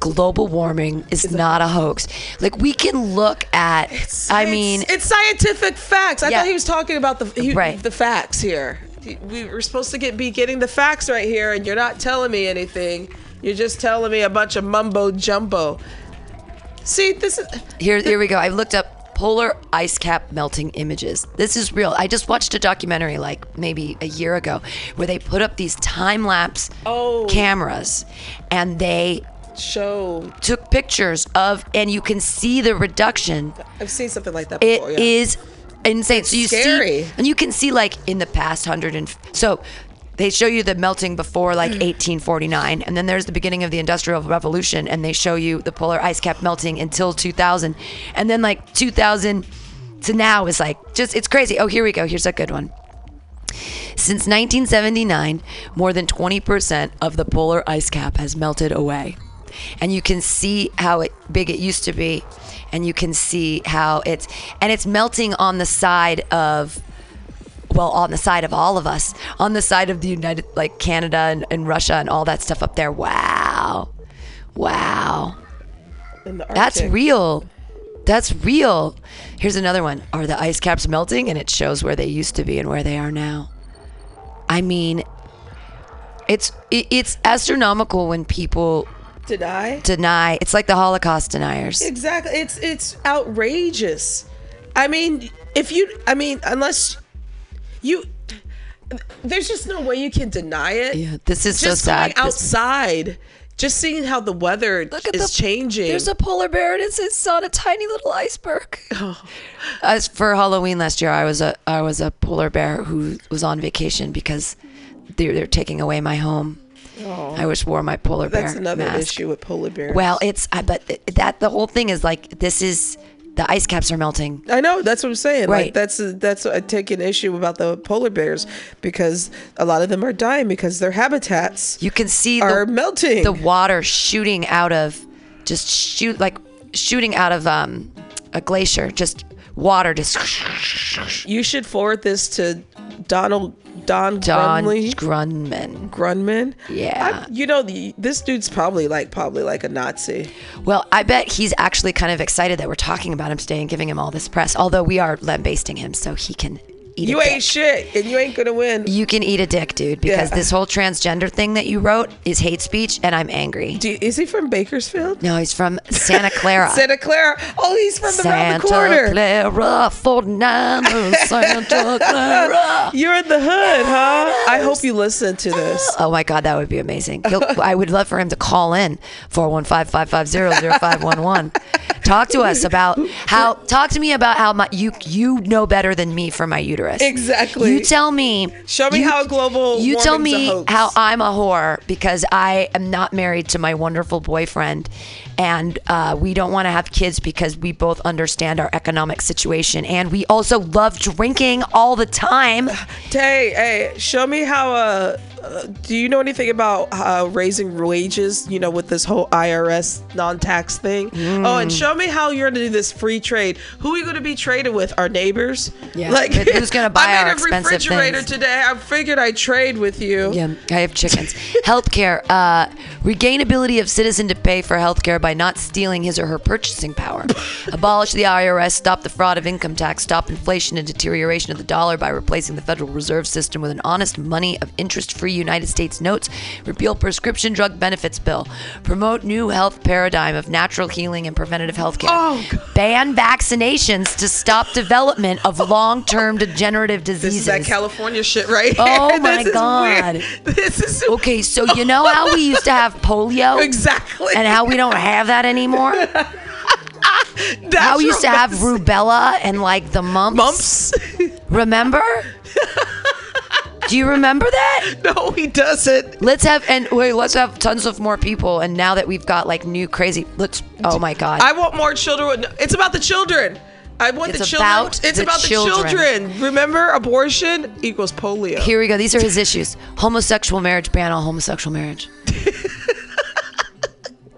Global warming is not a hoax. Like we can look at I It's- mean it's scientific facts. I Yeah. thought he was talking about the he, Right. the facts here. We were supposed to get be getting the facts right here, and you're not telling me anything. You're just telling me a bunch of mumbo jumbo. See, this is Here, here we go. I looked up polar ice cap melting images. This is real. I just watched a documentary like maybe a year ago where they put up these time lapse Oh. cameras and they show. took pictures of, and you can see the reduction. I've seen something like that It before. is yeah. insane. so you scary. see, and you can see like in the past hundred and so. They show you the melting before like mm. 1849, and then there's the beginning of the Industrial Revolution, and they show you the polar ice cap melting until 2000, and then like 2000 to now is like just it's crazy. Oh, here we go. Here's a good one. Since 1979, more than 20% of the polar ice cap has melted away. And you can see how it, big it used to be. And you can see how it's, and it's melting on the side of, well, on the side of all of us, on the side of the United, like Canada and, and Russia and all that stuff up there. Wow. Wow. the That's real. That's real. Here's another one. Are the ice caps melting? And it shows where they used to be and where they are now. I mean, it's it, it's astronomical when people Deny. deny. It's like the Holocaust deniers. Exactly. It's it's outrageous. I mean, if you, I mean, unless you, there's just no way you can deny it. Yeah, this is just so sad. This- outside just seeing how the weather Look at is the changing. There's a polar bear and it's, it's on a tiny little iceberg. Oh. As for Halloween last year, I was a I was a polar bear who was on vacation because they're they're taking away my home. I wish wore my polar bear. That's another mask. issue with polar bears. Well, it's I but th- that the whole thing is like this is the ice caps are melting. I know that's what I'm saying. Right. Like that's that's I take an issue about the polar bears because a lot of them are dying because their habitats You can see are the, melting. the water shooting out of just shoot like shooting out of um a glacier. Just water just you should forward this to Donald Don, Don Grunley. Grundmann. Grundmann. Yeah. I- you know, the, this dude's probably like probably like a Nazi. Well, I bet he's actually kind of excited that we're talking about him today and giving him all this press. Although we are lambasting him, so he can eat. You ain't dick. shit, and you ain't gonna win. You can eat a dick, dude, because Yeah. this whole transgender thing that you wrote is hate speech, and I'm angry. Do, is he from Bakersfield? No, he's from Santa Clara. Santa Clara. Oh, he's from around Santa the corner. Clara, 49ers, Santa Clara. You're in the hood, huh? I hope you listen to this. Oh my God, that would be amazing. He'll, I would love for him to call in 415-550-0511. Talk to us about how. Talk to me about how my you you know better than me for my uterus. Exactly. You tell me. Show me you- how global You tell a me how I'm a whore because I am not married to my wonderful boyfriend, and uh, we don't want to have kids because we both understand our economic situation, and we also love drinking all the time. Hey, hey, show me how. Uh, uh, do you know anything about uh, raising wages? You know, with this whole IRS non-tax thing. Oh, and show me how you're gonna do this free trade. Who are you gonna be traded with? Our neighbors? Yeah, but who's gonna buy I made our a expensive refrigerator things? today. I figured I'd trade with you. Yeah, I have chickens. healthcare. Uh, regainability of citizen to pay for healthcare by not stealing his or her purchasing power. Abolish the IRS. Stop the fraud of income tax. Stop inflation and deterioration of the dollar by replacing the Federal Reserve System with an honest money of interest-free United States notes. Repeal prescription drug benefits bill. Promote new health paradigm of natural healing and preventative healthcare. Oh, Ban vaccinations to stop development of long-term degenerative diseases. This is that California shit right Oh, here. my This God. This is Okay, so you know how we used to have polio? exactly. And how we don't have that anymore? That's How we used to have rubella and like the mumps? mumps. Remember? Do you remember that? no, he doesn't. Let's have and wait, let's have tons of more people. And now that we've got like new crazy, let's. Oh my god! I want more children. It's about the children. I want It's the children. about it's the about children. the children. Remember, abortion equals polio. Here we go. These are his issues: homosexual marriage, ban all homosexual marriage.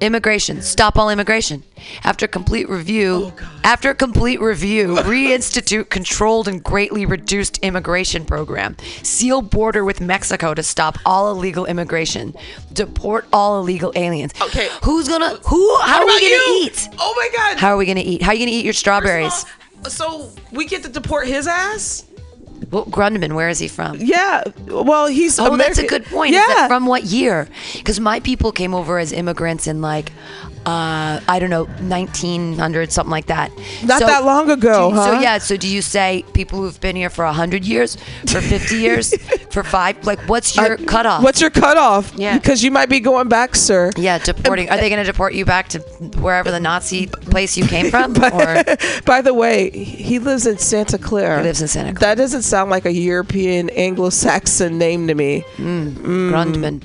Immigration, stop all immigration. After complete review, oh, after complete review, reinstitute controlled and greatly reduced immigration program. Seal border with Mexico to stop all illegal immigration. Deport all illegal aliens. Okay. Who's gonna who how What are we gonna you? eat? Oh my God. How are we gonna eat? How are you gonna eat your of all, strawberries? So we get to deport his ass? Well, Grundmann, where is he from? Yeah. Well, he's. Oh, that's a good point. Yeah. Is that from what year? Because my people came over as immigrants in like, uh, I don't know, 1900, something like that. Not that long ago, you- So yeah. So do you say people who've been here for hundred years, for 50 years, for five? Like, what's your Uh, cutoff? What's your cutoff? Yeah. Because you might be going back, sir. yeah, deporting. Are they going to deport you back to wherever the Nazi place you came from? Or By the way, he lives in Santa Clara. He lives in Santa Clara. That doesn't sound like a European Anglo-Saxon name to me. Grundmann.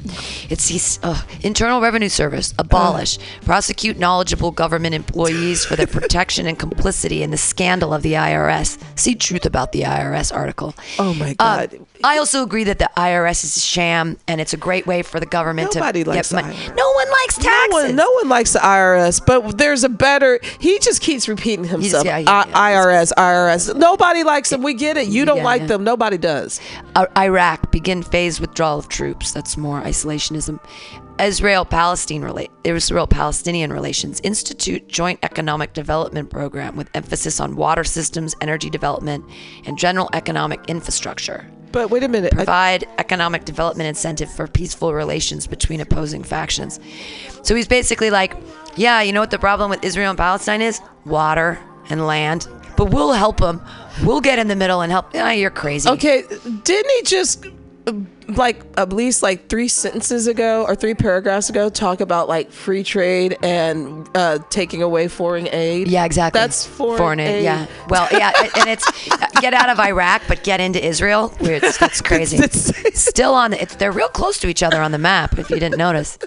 It's these uh, Internal Revenue Service abolish, prosecute knowledgeable government employees for their protection and complicity in the scandal of the IRS. See Truth About the IRS article. Oh my Uh, God. I also agree that the IRS is a sham, and it's a great way for the government Nobody to likes get money. No one likes taxes. No one, no one likes the IRS, but there's a better. He just keeps repeating himself. yeah, yeah, yeah. IRS, IRS. Nobody likes them. We get it. You don't like them. Nobody does. Uh, Iraq begin phased withdrawal of troops. That's more isolationism. Israel Palestine relate Israel Palestinian relations institute joint economic development program with emphasis on water systems, energy development, and general economic infrastructure. But wait a minute. I- Provide economic development incentive for peaceful relations between opposing factions. So he's basically like, yeah, you know what the problem with Israel and Palestine is? Water and land. But we'll help them. We'll get in the middle and help. Ah, you're crazy. okay, didn't he just like at least like three sentences ago or three paragraphs ago talk about like free trade and uh, taking away foreign aid. Yeah, exactly. That's foreign, aid. Yeah. Well, yeah, and it's get out of Iraq, but get into Israel. It's crazy. Still on. It's, they're real close to each other on the map. If you didn't notice,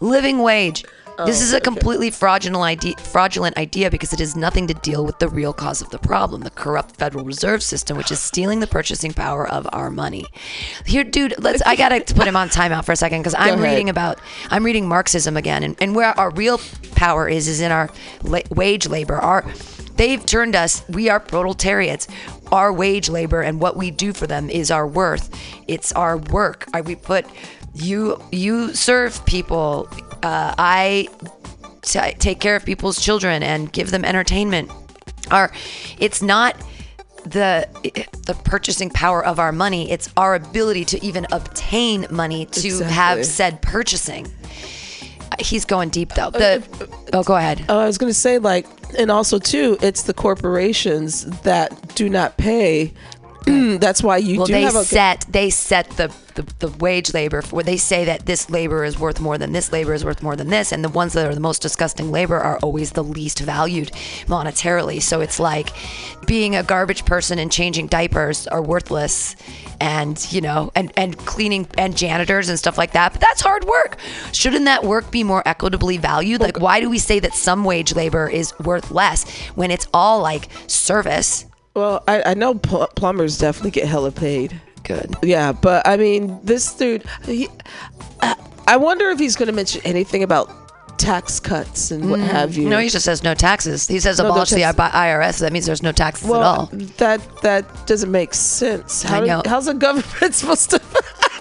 living wage. This oh, is a completely fraudulent idea, fraudulent idea because it has nothing to deal with the real cause of the problem, the corrupt Federal Reserve System, which is stealing the purchasing power of our money. Here, dude, let's. I gotta put him on timeout for a second because I'm ahead. reading about. I'm reading Marxism again, and, and where our real power is is in our la- wage labor. Our They've turned us, we are proletariats. Our wage labor and what we do for them is our worth. It's our work. I, we put, you, you serve people. Uh, I t- take care of people's children and give them entertainment. Our, it's not the the purchasing power of our money. It's our ability to even obtain money to Exactly. have said purchasing. He's going deep though. The, oh, go ahead. Oh, I was going to say like, and also too, it's the corporations that do not pay. That's why you Well, do they have a set they set the, the the wage labor for where they say that this labor is worth more than this labor is worth more than this, and the ones that are the most disgusting labor are always the least valued monetarily. So it's like being a garbage person and changing diapers are worthless, and you know, and and cleaning and janitors and stuff like that. But that's hard work. Shouldn't that work be more equitably valued? Like, why do we say that some wage labor is worth less when it's all like service? Well, I, I know pl- plumbers definitely get hella paid. Good. Yeah, but I mean, this dude, he, I, I wonder if he's going to mention anything about tax cuts and what mm. have you. No, he just says no taxes. He says No, no abolish the taxes. IRS. That means there's no taxes well, at all. that that doesn't make sense. How I know. how's the government supposed to?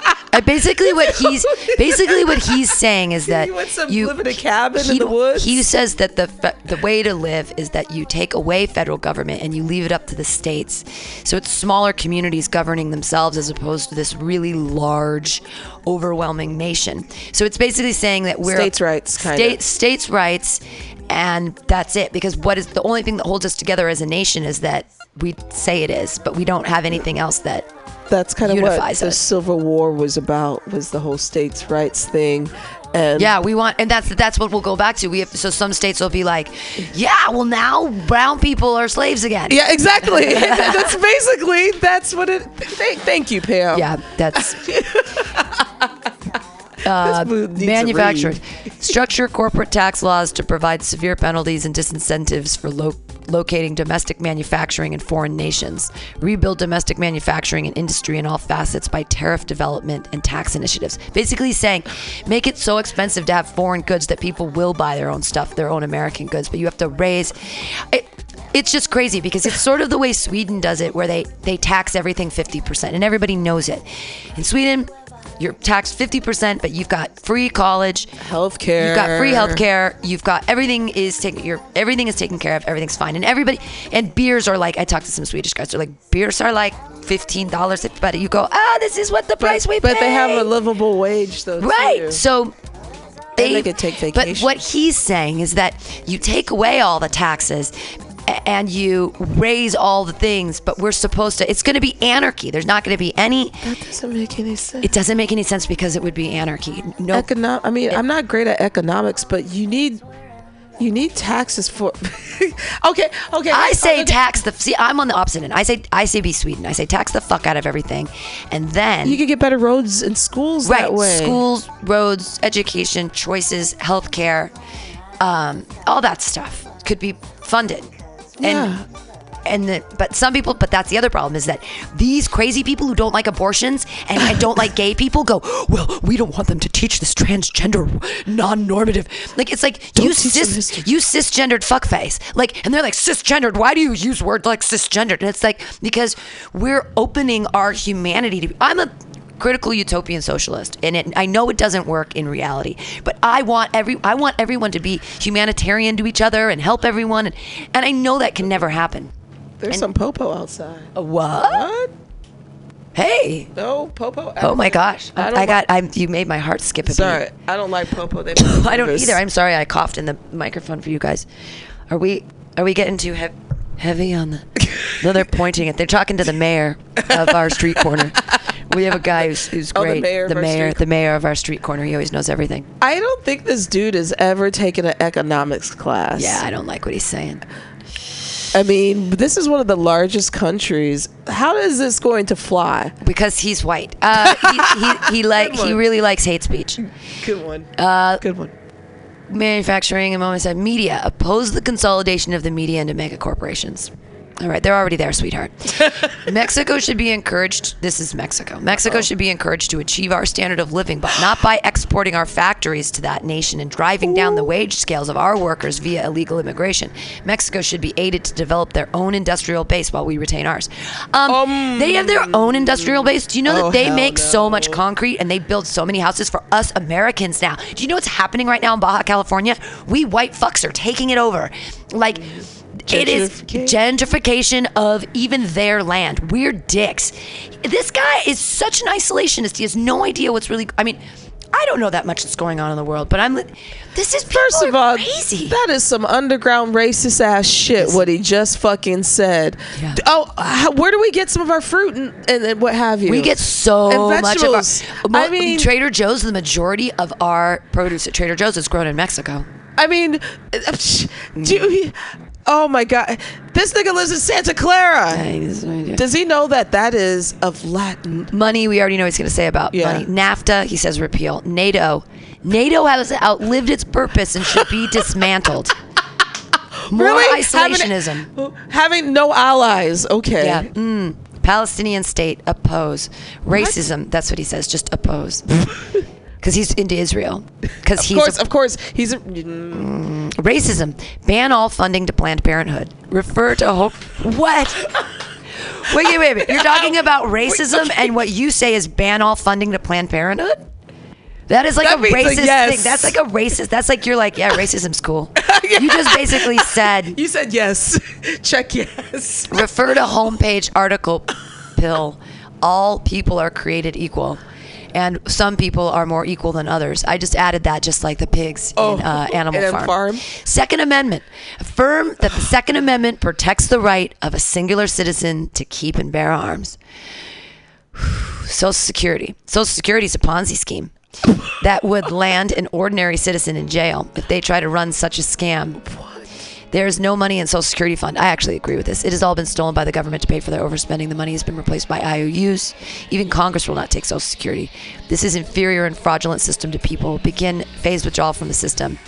Uh, basically, what he's basically what he's saying is that You want some you live in a cabin in he, the woods? He says that the fe- the way to live is that you take away federal government and you leave it up to the states. So it's smaller communities governing themselves as opposed to this really large, overwhelming nation. So it's basically saying that we're States' rights. State, states' rights, and that's it. Because what is the only thing that holds us together as a nation is that we say it is, but we don't have anything else that That's kind of what the. Civil War was about. Was the whole states' rights thing, and Yeah, we want, and that's that's what we'll go back to. We have so some states will be like, yeah, well now brown people are slaves again. Yeah, exactly. that's basically that's what it. Thank, thank you, Pam. yeah, that's Uh, Food manufacturers structure corporate tax laws to provide severe penalties and disincentives for lo- locating domestic manufacturing in foreign nations. Rebuild domestic manufacturing and industry in all facets by tariff development and tax initiatives. Basically, saying make it so expensive to have foreign goods that people will buy their own stuff, their own American goods, but you have to raise. It, it's just crazy because it's sort of the way Sweden does it, where they they tax everything 50%, and everybody knows it. In Sweden, you're taxed 50%, but you've got free college, Healthcare. You've got free healthcare. You've got everything is taken. Your everything is taken care of. Everything's fine. And everybody and beers are like. I talked to some Swedish guys. They're like beers are like fifteen dollars. But you go, ah, this is what the price we pay. but pay. they have a livable wage though. right. too. So. They, they could take vacation. But what he's saying is that you take away all the taxes and you raise all the things, but we're supposed to. It's going to be anarchy. There's not going to be any. that doesn't make any sense. It doesn't make any sense because it would be anarchy. No Econo- I mean, I'm not great at economics, but you need you need taxes for. okay, okay. I say tax the. See, I'm on the opposite end. I say I say be Sweden. I say tax the fuck out of everything, and then You could get better roads and schools right that way. schools, roads, education, choices, healthcare, um, all that stuff could be funded. Yeah. And and the, but some people but that's the other problem is that these crazy people who don't like abortions and, and don't like gay people go well we don't want them to teach this transgender non-normative. Like it's like you teach them cis you cisgendered fuckface. Like and they're like cisgendered why do you use words like cisgendered? And it's like because we're opening our humanity to i'm a critical utopian socialist and it, i know it doesn't work in reality but i want every i want everyone to be humanitarian to each other and help everyone and, and i know that can never happen There's some popo outside. a what What? hey No popo. oh my gosh I i, got i'm you made my heart skip a beat Sorry, I don't like popo. They I don't either. I'm sorry. I coughed in the microphone for you guys. Are we? Are we getting too heavy? Heavy on the? No, they're pointing it. They're talking to the mayor of our street corner. We have a guy who's, who's Oh, the great. mayor the mayor, the mayor of our street corner. He always knows everything. I don't think this dude has ever taken an economics class. Yeah, I don't like what he's saying. I mean, this is one of the largest countries. How is this going to fly? Because he's white. Uh, he, he, he like he really likes hate speech. Good one. Uh, Good one. manufacturing and moment said media oppose the consolidation of the media into mega corporations all right they're already there sweetheart. Mexico should be encouraged this is mexico. Mexico should be encouraged to achieve our standard of living but not by exporting our factories to that nation and driving down the wage scales of our workers via illegal immigration. Mexico should be aided to develop their own industrial base while we retain ours. Um, they have their own industrial base. Do you know Oh, that they make so much concrete and they build so many houses for us Americans now. Do you know what's happening right now in Baja California? We white fucks are taking it over. Like it is Gentrification. of even their land. We're dicks. This guy is such an isolationist. He has no idea what's really I mean, I don't know that much that's going on in the world, but I'm this is First people of all, crazy. that is some underground racist ass shit. What he just fucking said. Yeah. Oh, how, where do we get some of our fruit and, and, and what have you? we get so much of our. I mean- Trader Joe's. The majority of our produce at Trader Joe's is grown in Mexico. I mean, uh, do you, oh my god, this nigga lives in Santa Clara. Does he know that that is of Latin? Money, we already know what he's going to say about Yeah. money. NAFTA, he says repeal. NATO, NATO has outlived its purpose and should be dismantled. More Really? isolationism. Having, having no allies. Okay. yeah. Mm. Palestinian state, oppose. Racism, that's what he says, just oppose. Because he's into Israel. Because Of he's course, a- of course, he's a, mm, racism. Ban all funding to Planned Parenthood. Refer to hope. What? Wait, wait, wait, wait. You're talking about racism, and what you say is ban all funding to Planned Parenthood? That is like That a racist yes. thing. That's like a racist. That's like you're like, yeah, racism's cool. You just basically said You said yes. Check yes. refer to homepage article pill. All people are created equal. And some people are more equal than others. I just added that, just like the pigs Oh, in uh, Animal in Farm. farm. Second Amendment. Affirm that the Second Amendment protects the right of a singular citizen to keep and bear arms. Social Security. Social Security is a Ponzi scheme that would land an ordinary citizen in jail if they try to run such a scam. There's no money in Social Security fund. I actually agree with this. It has all been stolen by the government to pay for their overspending. The money has been replaced by IOUs. Even Congress will not take Social Security. This is inferior and fraudulent system to people. Begin phase withdrawal from the system.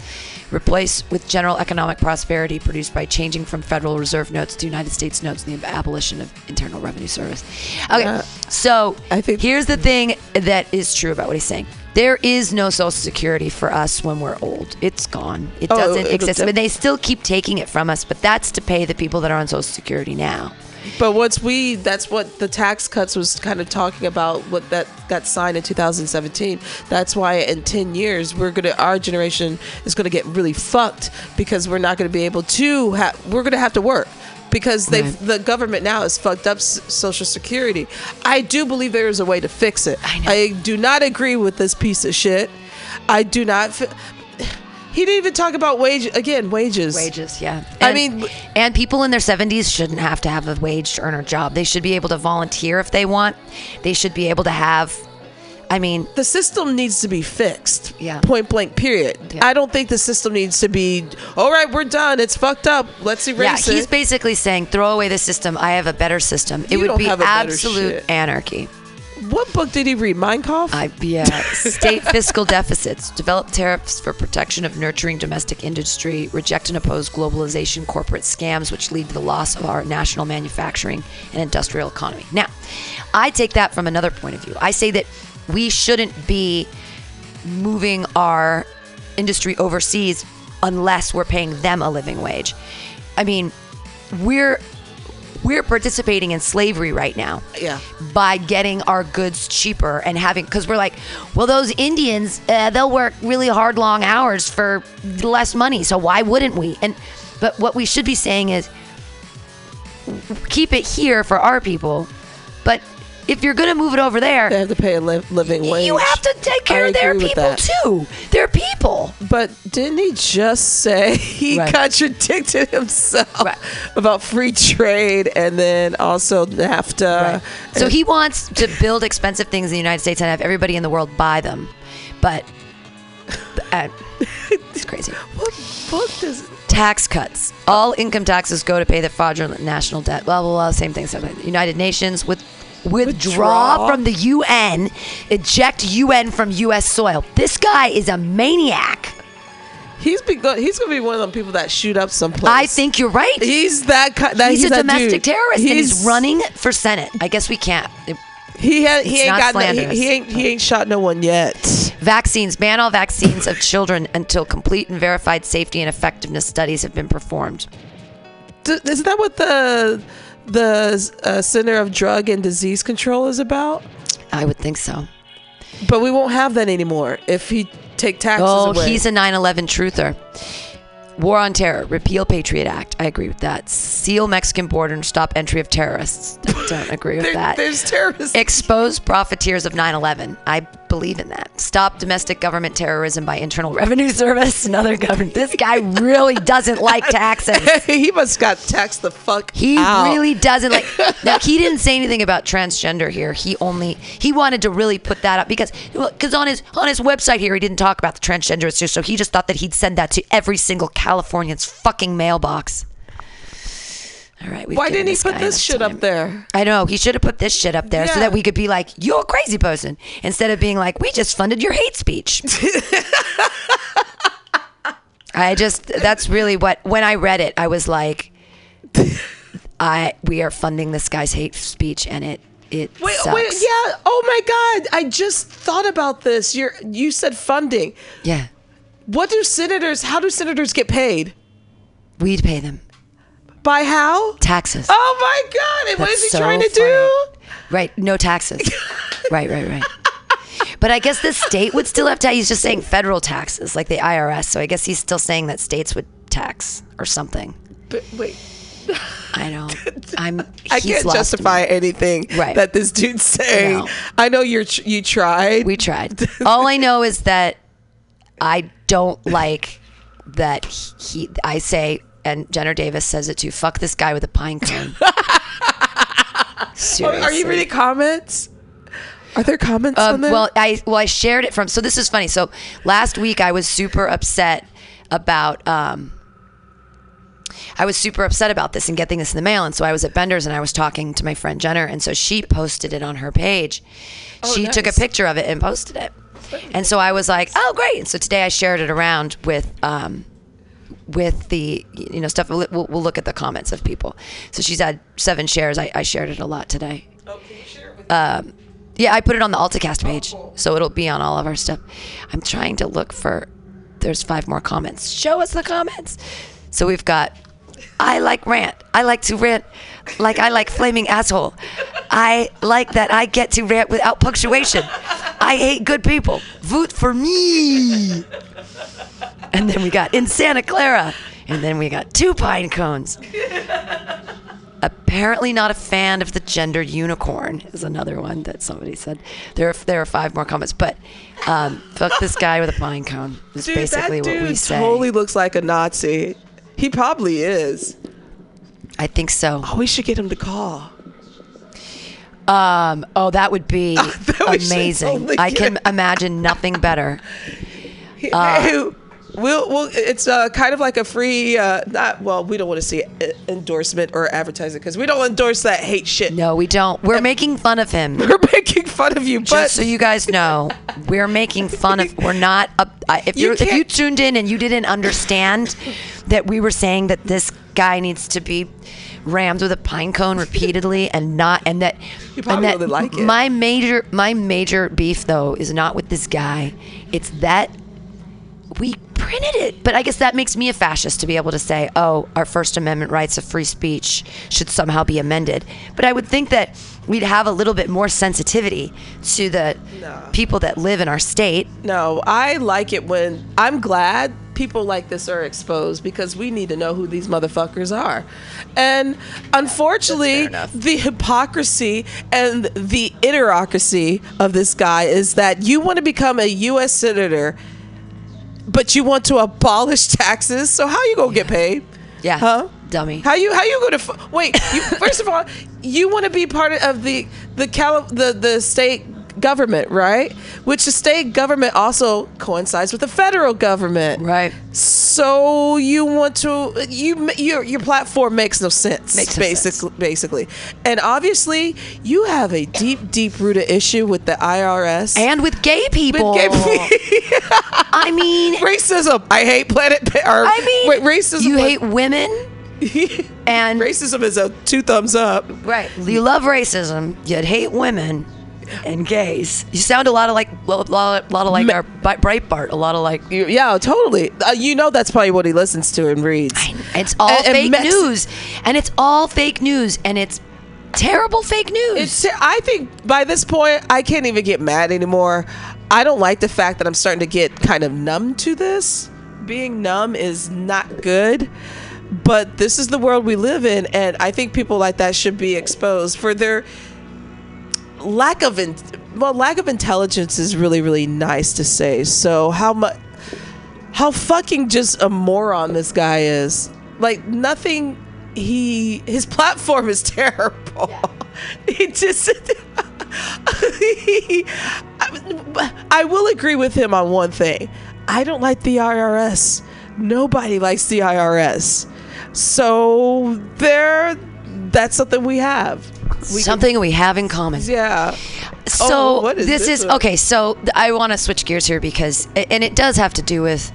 Replace with general economic prosperity produced by changing from Federal Reserve notes to United States notes and the abolition of Internal Revenue Service. Okay, Yeah. so I think- here's the thing that is true about what he's saying. There is no Social Security for us when we're old. It's gone. It Oh, doesn't exist. I mean, they still keep taking it from us, but that's to pay the people that are on Social Security now. But what's we? That's what the tax cuts was kind of talking about. What that got signed in 2017. That's why in 10 years we're gonna our generation is gonna get really fucked because we're not gonna be able to. We're gonna have to work because they Right. the government now has fucked up s- Social Security. I do believe there is a way to fix it. I know. I do not agree with this piece of shit. I do not. Fi- he didn't even talk about wage again. Wages. Wages, yeah. I mean- and people in their 70s shouldn't have to have a wage to earn a job. They should be able to volunteer if they want. They should be able to have, I mean, the system needs to be fixed. Yeah. Point blank. Period. Yeah. I don't think the system needs to be. All right, we're done. It's fucked up. Let's yeah, erase he's basically saying, throw away the system. I have a better system. It You would be have a better absolute anarchy. what book did he read? Mein Kampf. I, yeah. State fiscal deficits. Develop tariffs for protection of nurturing domestic industry. Reject and oppose globalization corporate scams, which lead to the loss of our national manufacturing and industrial economy. Now, I take that from another point of view. I say that we shouldn't be moving our industry overseas unless we're paying them a living wage. I mean, we're we're participating in slavery right now Yeah. by getting our goods cheaper and having because we're like well those indians uh, they'll work really hard long hours for less money so why wouldn't we and but what we should be saying is keep it here for our people but if you're going to move it over there they have to pay a li- living wage. you have to take care I of their people too. They're people. But didn't he just say he Right. contradicted himself Right. about free trade and then also NAFTA? So he wants to build expensive things in the United States and have everybody in the world buy them. But uh, it's crazy. What book does? Tax cuts. All income taxes go to pay the fraudulent national debt. Blah, blah, blah. Same thing. Same thing. United Nations with withdraw from the UN, eject UN from U.S. soil. This guy is a maniac. He's be go- he's gonna be one of them people that shoot up someplace. I think you're right. he's that kind. That, he's, a that domestic dude. terrorist and he's running for Senate. I guess we can't. He ha- he ain't got no, he, he ain't he ain't shot no one yet. Vaccines. Ban all vaccines of children until complete and verified safety and effectiveness studies have been performed. D- isn't that what the the uh, Center of Drug and Disease Control is about? I would think so. But we won't have that anymore if he take taxes Oh, away. he's a 9 11 truther. War on terror. Repeal Patriot Act. I agree with that. Seal Mexican border and stop entry of terrorists. I don't agree with There- that. There's terrorists. Expose profiteers of 9 11. I believe in that. Stop domestic government terrorism by Internal Revenue Service and other government. This guy really doesn't like taxes. he must got taxed the fuck He out. really doesn't like. Now he didn't say anything about transgender here. He only he wanted to really put that up because because on his on his website here he didn't talk about the transgender issue. So he just thought that he'd send that to every single Californian's fucking mailbox. All right. Why didn't he put this shit time. up there? I know he should have put this shit up there so that we could be like, "You're a crazy person," instead of being like, "We just funded your hate speech." I just that's really what when I read it, I was like, "I we are funding this guy's hate speech, and it it Wait, sucks." wait, yeah. Oh my god, I just thought about this. You're you said funding. yeah, What do senators? How do senators get paid? we'd pay them By how? taxes. Oh my god! And what is he so trying to funny. do? Right, no taxes. right, right, right. But I guess the state would still have to. He's just saying federal taxes, like the IRS. So I guess he's still saying that states would tax or something. But wait, I don't. I'm. I can't justify anything Right. that this dude's saying. No. I know you're tr- you tried. We tried. All I know is that I don't like that he. I say, and Jenner Davis says it too. Fuck this guy with a pine cone. Seriously. Are you reading comments? Are there comments Um, on there? well, I well I shared it from. So this is funny. So last week I was super upset about. Um, I was super upset about this and getting this in the mail, and so I was at Bender's and I was talking to my friend Jenner, and so she posted it on her page. she took a picture of it and posted it, and so I was like, "Oh, great!" And so today I shared it around with. Um, with the you know stuff we'll, we'll look at the comments of people so she's had seven shares i, I shared it a lot today um, yeah, I put it on the AltaCast page, so it'll be on all of our stuff. I'm trying to look for. There's five more comments. Show us the comments. So we've got. I like rant. I like to rant like I like flaming asshole. I like that I get to rant without punctuation. I hate good people. Vote for me. And then we got in Santa Clara. And then we got two pine cones. Apparently not a fan of the gendered unicorn is another one that somebody said. There are, there are five more comments, but um, fuck this guy with a pine cone is dude, basically that what dude we say. totally looks like a Nazi. He probably is. I think so. Oh, we should get him to call. Um, oh, that would be That amazing. totally I can it. imagine nothing better. Hey, we'll, we'll, it's uh, kind of like a free, uh, not, well, we don't want to see endorsement or advertising because we don't endorse that hate shit. No, we don't. We're making fun of him. We're making fun of you, but Just so you guys know, we're making fun of. We're not. Up, I- if You you if you tuned in and you didn't understand that we were saying that this guy needs to be rammed with a pine cone repeatedly and not and that You probably and that really like it. my major my major beef though is not with this guy. It's that we printed it. But I guess that makes me a fascist to be able to say, oh, our First Amendment rights of free speech should somehow be amended. But I would think that we'd have a little bit more sensitivity to the people that live in our state. no, I like it when I'm glad people like this are exposed because we need to know who these motherfuckers are. And unfortunately, enough. the hypocrisy and the idiocracy of this guy is that you want to become a U.S. senator but you want to abolish taxes. So how you gonna get paid? Yeah. Huh? Dummy. How you how you going to f- wait? You, first of all, you want to be part of the the Cali- the the state government, right? Which the state government also coincides with the federal government, Right. So you want to you your your platform makes no sense, Makes no basically, sense. basically, and obviously you have a deep deep rooted issue with the IRS And with gay people. With gay- I mean, racism. I hate Planet. Or, I mean, wait, racism. You hate women, and racism is a two thumbs up. right. You love racism. You'd hate women and gays. You sound a lot of like a lot, lot, of like Ma- our Breitbart. A lot of like. Yeah, totally. Uh, you know that's probably what he listens to and reads. It's all And- and fake Mex- news, and it's all fake news, and it's terrible fake news. It's. I think by this point I can't even get mad anymore. I don't like the fact that I'm starting to get kind of numb to this. Being numb is not good. But this is the world we live in, and I think people like that should be exposed for their lack of in- well lack of intelligence is really really nice to say. So how much how fucking just a moron this guy is. Like nothing he his platform is terrible. He just I, I will agree with him on one thing. I don't like the IRS. Nobody likes the IRS. So there that's something we have. We Something we have in common. Yeah. So Oh, is this, this is okay. So I want to switch gears here because, and it does have to do with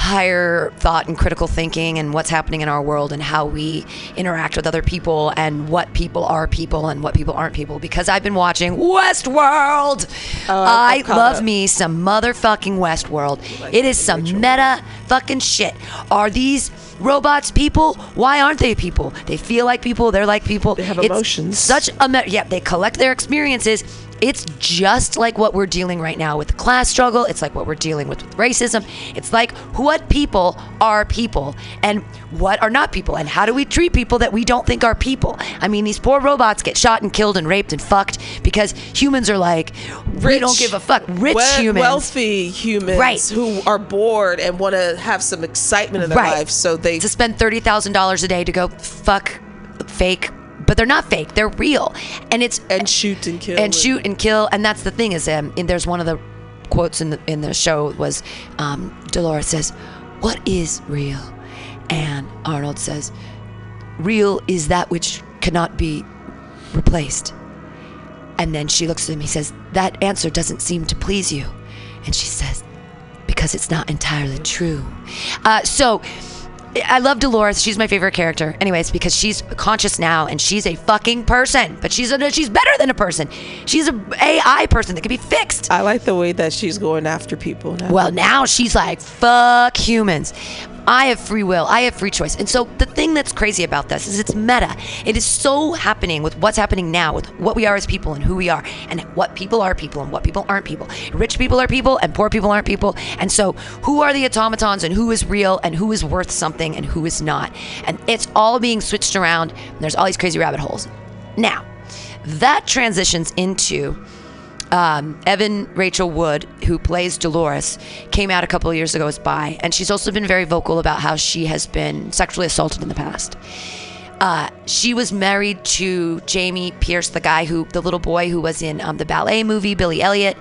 higher thought and critical thinking and what's happening in our world and how we interact with other people and what people are people and what people aren't people. Because I've been watching Westworld. Oh, I love up. me some motherfucking Westworld. It is some meta fucking shit. Are these robots people? Why aren't they people? They feel like people. They're like people. They have It's emotions. Such a me- yeah. They collect their experiences. It's just like what we're dealing right now with the class struggle. It's like what we're dealing with with racism. It's like what people are people and what are not people, and how do we treat people that we don't think are people? I mean, these poor robots get shot and killed and raped and fucked because humans are like, we don't Rich, give a fuck. Rich we- humans. wealthy humans, Right. who are bored and want to have some excitement in their Right. life. So they to spend thirty thousand dollars a day to go fuck fake, but they're not fake. They're real, and it's and shoot and kill and shoot and kill. And that's the thing is, um, and there's one of the quotes in the in the show was, um, Dolores says, "What is real?" And Arnold says, "Real is that which cannot be replaced." And then she looks at him. He says, "That answer doesn't seem to please you," and she says, "Because it's not entirely true." Uh, so. I love Dolores. She's my favorite character. Anyways, because she's conscious now and she's a fucking person. But she's a, she's better than a person. She's a AI person that can be fixed. I like the way that she's going after people now. Well, now she's like, fuck humans. I have free will. I have free choice. And so the thing that's crazy about this is it's meta. It is so happening with what's happening now, with what we are as people and who we are, and what people are people and what people aren't people. Rich people are people and poor people aren't people. And so who are the automatons and who is real and who is worth something and who is not? And it's all being switched around. And there's all these crazy rabbit holes. Now, that transitions into um, Evan Rachel Wood, who plays Dolores, came out a couple of years ago as bi, and she's also been very vocal about how she has been sexually assaulted in the past. Uh, she was married to Jamie Pierce, the guy who, the little boy who was in um, the ballet movie Billy Elliot,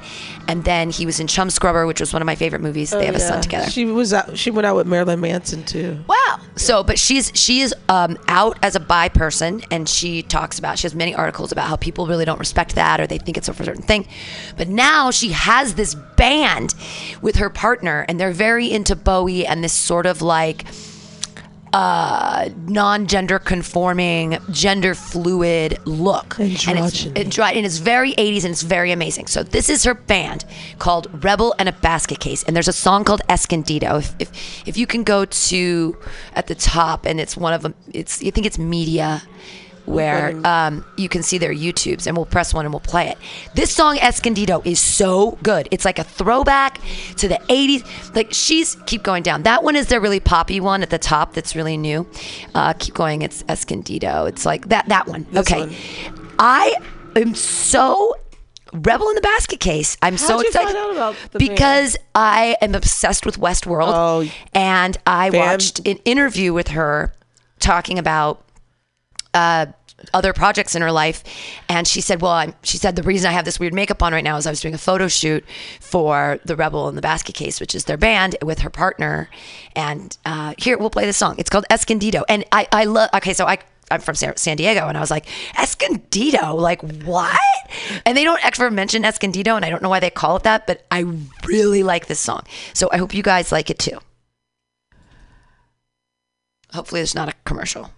and then he was in Chumscrubber, which was one of my favorite movies. they have a son Oh, together. She was out. She went out with Marilyn Manson too. Wow. So, but she's she is um, out as a bi person, and she talks about she has many articles about how people really don't respect that or they think it's a certain thing. But now she has this band with her partner, and they're very into Bowie and this sort of like uh, non-gender conforming, gender fluid look. And it's, Androgyny. and it's very 80s and it's very amazing. So this is her band called Rebel and a Basket Case. And there's a song called Escondido. If, if, if you can go to at the top and it's one of them, it's, I think it's media where um, you can see their YouTubes and we'll press one and we'll play it. This song, Escondido, is so good. It's like a throwback to the 80s. Like she's, keep going down. That one is the really poppy one at the top that's really new. Uh, keep going. It's Escondido. It's like that, that one. This okay. One. I am so Rebel in the Basket Case. I'm How'd so excited because band? I am obsessed with Westworld, oh, and I watched an interview with her talking about uh, other projects in her life. And she said, Well, I'm, she said, the reason I have this weird makeup on right now is I was doing a photo shoot for The Rebel and the Basket Case, which is their band with her partner. And uh, here, we'll play the song. It's called Escondido. And I, I love, okay, so I, I'm from San Diego. And I was like, Escondido? Like, what? And they don't ever mention Escondido. And I don't know why they call it that, but I really like this song. So I hope you guys like it too. Hopefully, there's not a commercial.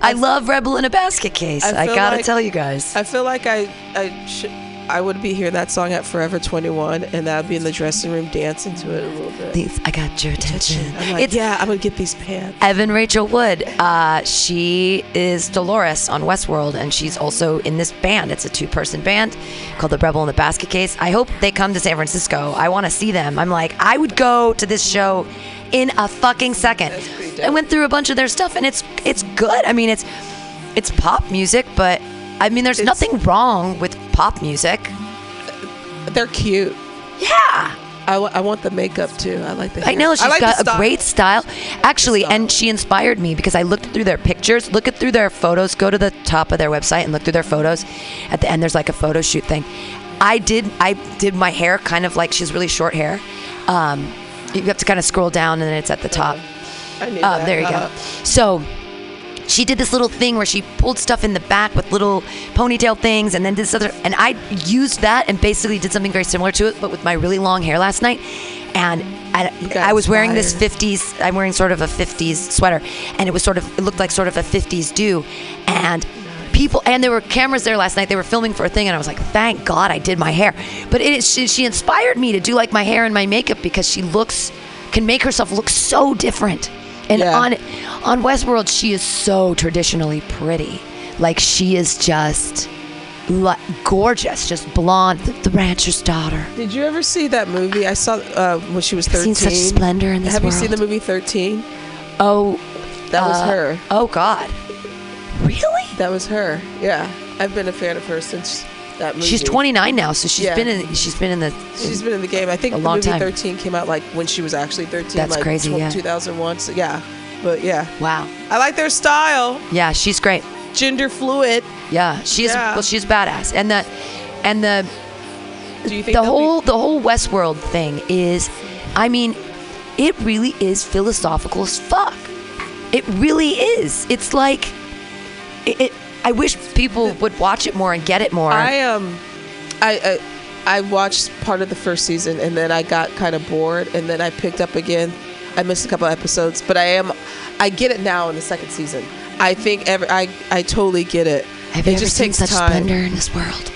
I, I love Rebel in a Basket Case. I, I gotta like, tell you guys. I feel like I I should. I would be hearing that song at Forever 21, and that'd be in the dressing room dancing to it a little bit. These, I got your attention. Like, it's, yeah, I'm gonna get these pants. Evan Rachel Wood, uh, she is Dolores on Westworld, and she's also in this band. It's a two-person band called the Rebel in the Basket Case. I hope they come to San Francisco. I want to see them. I'm like, I would go to this show in a fucking second. I went through a bunch of their stuff, and it's it's good. I mean, it's it's pop music, but I mean, there's It's- nothing wrong with pop music. They're cute. Yeah. I, I want the makeup too. I like the. I know she's like got a great style. Actually, and she inspired me because I looked through their pictures, look at through their photos, go to the top of their website and look through their photos. At the end there's like a photo shoot thing. I did I did my hair kind of like she's really short hair. Um, you have to kind of scroll down and then it's at the top. I knew Uh, that. there you Uh, go. So she did this little thing where she pulled stuff in the back with little ponytail things and then did this other and I used that and basically did something very similar to it but with my really long hair last night. And I, I was wearing this 50s I'm wearing sort of a 50s sweater. And it was sort of it looked like sort of a 50s do. And people and there were cameras there last night. They were filming for a thing and I was like thank god I did my hair. But it is she, she inspired me to do like my hair and my makeup because she looks can make herself look so different and Yeah. on on Westworld, she is so traditionally pretty. Like she is just li- gorgeous, just blonde, the, the rancher's daughter. Did you ever see that movie? I saw uh, when she was I've 13. seen such splendor in this Have you seen the movie 13? Oh, That was uh, her. Oh God, really? That was her. Yeah, I've been a fan of her since that movie. She's 29 now, so she's Yeah. been in. She's been in the. She's been in the game. I think A the long movie time. 13 came out like when she was actually 13. That's like crazy, yeah. 2001. So yeah, but yeah, wow. I like their style. Yeah, she's great. Gender fluid. Yeah, she's Yeah. well, she's badass, and the and the Do you think the they'll be- whole the whole Westworld thing is, I mean, it really is philosophical as fuck. It really is. It's like, it. it I wish people would watch it more and get it more. I um, I, I I watched part of the first season and then I got kind of bored and then I picked up again. I missed a couple episodes, but I am, I get it now in the second season. I think every I I totally get it. Have it you ever just seen such time. splendor in this world?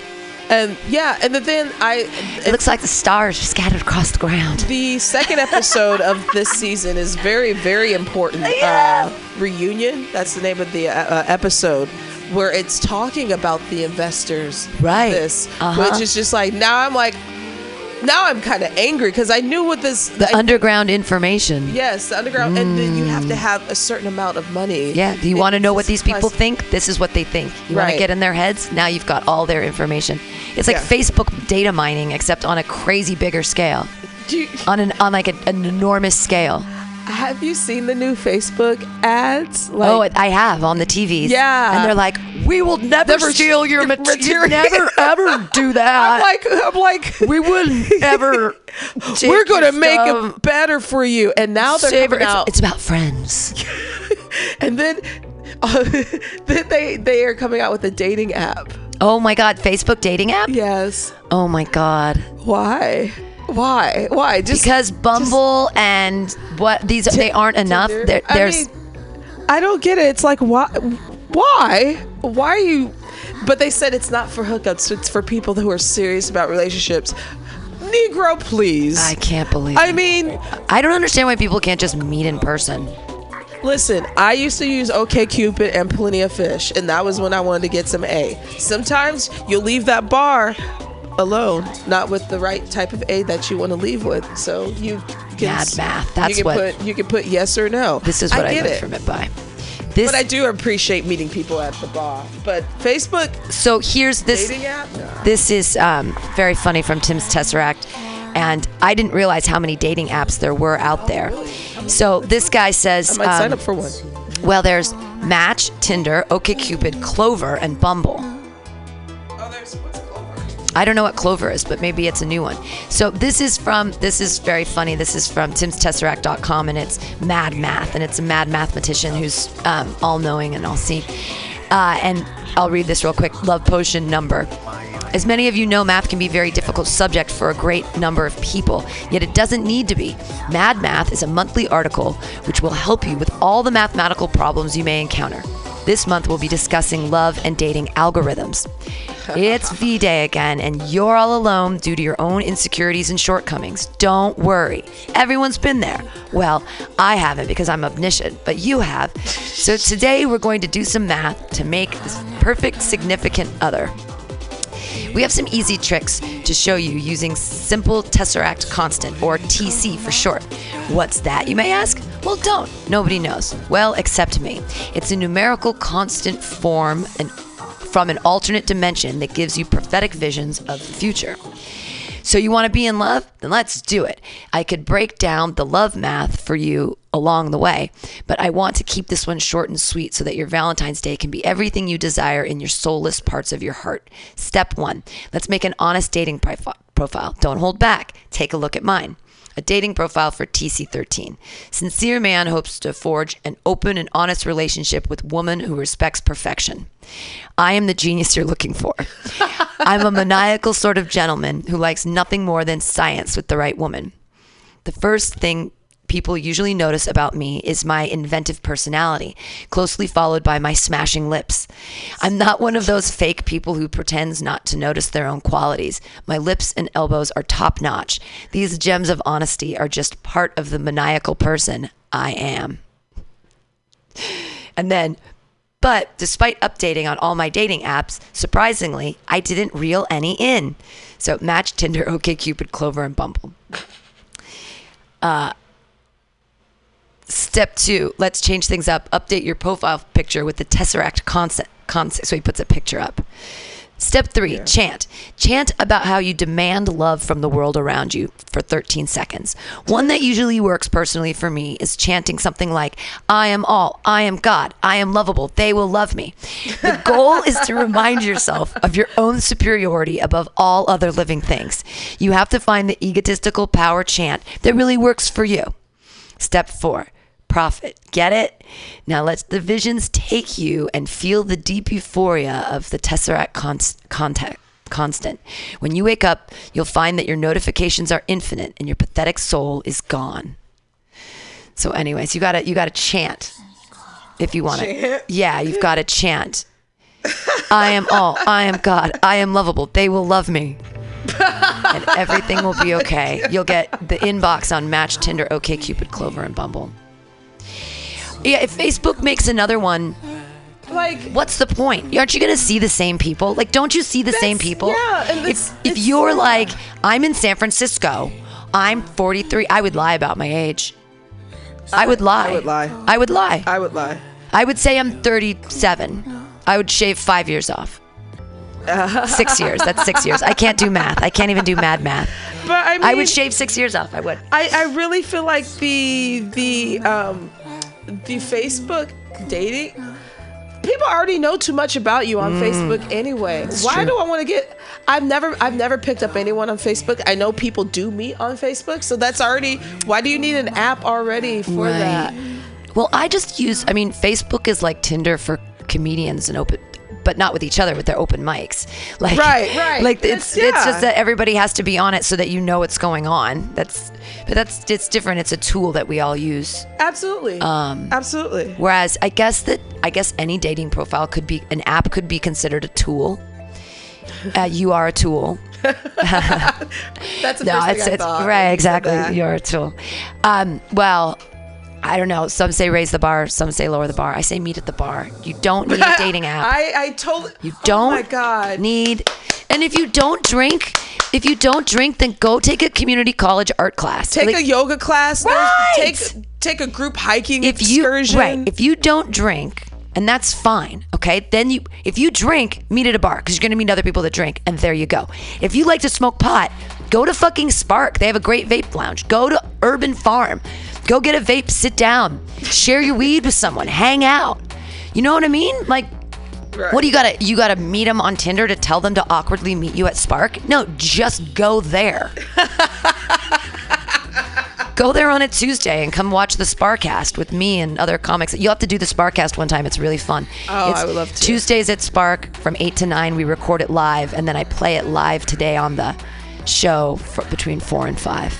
And yeah, and then I It looks like the stars are scattered across the ground. The second episode of this season is very, very important. Yeah. Uh, reunion. That's the name of the uh, uh, episode where it's talking about the investors. Right. This, Uh-huh. which is just like now I'm like, now I'm kind of angry because I knew what this. The I- underground information. Yes, the underground, and then you have to have a certain amount of money. Mm. Yeah. Do you want to know what these plus- people think? This is what they think. You want to get in their heads? Now you've got all their information. It's like Yeah. Facebook data mining, except on a crazy bigger scale. Do you, On an on like a, an enormous scale. Have you seen the new Facebook ads? Like, oh, I have on the TVs. Yeah. and they're like, "We will never, Never steal your material. material." Never ever do that." I'm like, I'm like, we wouldn't ever. we're gonna make stuff. it better for you. And now they're Savor- coming it's, out. it's about friends. and then, uh, then they they are coming out with a dating app. Oh my God, Facebook dating app. Yes. Oh my God. Why? Why? Why? Just Because Bumble and what these they aren't enough. Tinder? There, I there's mean, I don't get it. It's like why? Why? Why are you? But they said it's not for hookups. It's for people who are serious about relationships. Negro, please. I can't believe. I mean, I don't understand why people can't just meet in person. Listen, I used to use OKCupid and Plenty of Fish, and that was when I wanted to get some A. Sometimes you'll leave that bar alone, not with the right type of A that you want to leave with. So you can Mad math. That's you can what- put you can put yes or no. This is what I, get it. from it by. This. But I do appreciate meeting people at the bar. But Facebook so here's this. dating app, no. This is um, very funny from Tim's Tesseract. And I didn't realize how many dating apps there were out there. So this guy says, I might sign um, up for one. well, there's Match, Tinder, OkCupid, Clover, and Bumble. I don't know what Clover is, but maybe it's a new one. So this is from this is very funny. This is from timstesseract.com and it's mad math and it's a mad mathematician who's um, all knowing and all seeing. Uh, and I'll read this real quick. Love potion number. As many of you know, math can be a very difficult subject for a great number of people, yet it doesn't need to be. Mad Math is a monthly article which will help you with all the mathematical problems you may encounter. This month, we'll be discussing love and dating algorithms. It's V Day again, and you're all alone due to your own insecurities and shortcomings. Don't worry. Everyone's been there. Well, I haven't because I'm omniscient, but you have. So today we're going to do some math to make this perfect significant other. We have some easy tricks to show you using simple tesseract constant, or TC for short. What's that, you may ask? Well, don't. Nobody knows. Well, except me. It's a numerical constant form and from an alternate dimension that gives you prophetic visions of the future. So you want to be in love? Then let's do it. I could break down the love math for you along the way, but I want to keep this one short and sweet so that your Valentine's Day can be everything you desire in your soulless parts of your heart. Step one let's make an honest dating profile. Don't hold back. Take a look at mine. A dating profile for TC13. Sincere man hopes to forge an open and honest relationship with woman who respects perfection. I am the genius you're looking for. I'm a maniacal sort of gentleman who likes nothing more than science with the right woman. The first thing people usually notice about me is my inventive personality, closely followed by my smashing lips. I'm not one of those fake people who pretends not to notice their own qualities. My lips and elbows are top notch. These gems of honesty are just part of the maniacal person I am. And then, but despite updating on all my dating apps, surprisingly, I didn't reel any in. So Match, Tinder, OkCupid, Clover, and Bumble. Uh, Step two, let's change things up. Update your profile picture with the Tesseract concept. concept. So he puts a picture up. Step three, chant. Chant about how you demand love from the world around you for 13 seconds. One that usually works personally for me is chanting something like, I am all, I am God, I am lovable, they will love me. The goal is to remind yourself of your own superiority above all other living things. You have to find the egotistical power chant that really works for you. Step four, profit. Get it? Now let the visions take you and feel the deep euphoria of the Tesseract const- contact. Constant. When you wake up, you'll find that your notifications are infinite and your pathetic soul is gone. So, anyways, you gotta you gotta chant if you want to. Yeah, you've got to chant. I am all. I am God. I am lovable. They will love me and everything will be okay. You'll get the inbox on Match, Tinder, OkCupid, Clover, and Bumble. Yeah, if Facebook makes another one, Like, what's the point? Aren't you going to see the same people? Like, don't you see the same people? yeah, and if it's- if you're yeah. like, I'm in San Francisco, I'm 43, I would lie about my age. I would lie. I would lie. I would lie. I would lie. I would say I'm 37. I would shave five years off. Six years. That's six years. I can't do math. I can't even do mad math. But I mean, I would shave six years off. I would. I, I really feel like the the um the Facebook dating people already know too much about you on Facebook anyway. Why true. do I want to get I've never I've never picked up anyone on Facebook. I know people do meet on Facebook, so that's already why do you need an app already for Right. that? Well, I just use. I mean, Facebook is like Tinder for comedians and open, but not with each other with their open mics. Like, Right, right. Like It's- it's it's just that everybody has to be on it so that you know what's going on. That's but that's it's different. It's a tool that we all use. Absolutely. Um Absolutely. Whereas I guess that I guess any dating profile could be an app could be considered a tool. Uh, you are a tool. That's the No, it's, it's right, exactly. You're a tool. Um, well, I don't know. Some say raise the bar, some say lower the bar. I say meet at the bar. You don't need a dating app. I I told you oh don't Oh my god. need. And if you don't drink, if you don't drink, then go take a community college art class. Take Like, a yoga class. Right. Take take a group hiking if you excursion. right, if you don't drink, and that's fine, okay? Then you, if you drink, meet at a bar because you're gonna meet other people that drink, and there you go. If you like to smoke pot, go to fucking Spark. They have a great vape lounge. Go to Urban Farm. Go get a vape. Sit down. Share your weed with someone. Hang out. You know what I mean? Like. What do you gotta you gotta meet them on Tinder to tell them to awkwardly meet you at Spark? No, just go there. go there on a Tuesday and come watch the Sparkcast with me and other comics. You'll have to do the Sparkcast one time. It's really fun. Oh, it's I would love to. Tuesdays at Spark from eight to nine. We record it live, and then I play it live today on the show between four and five.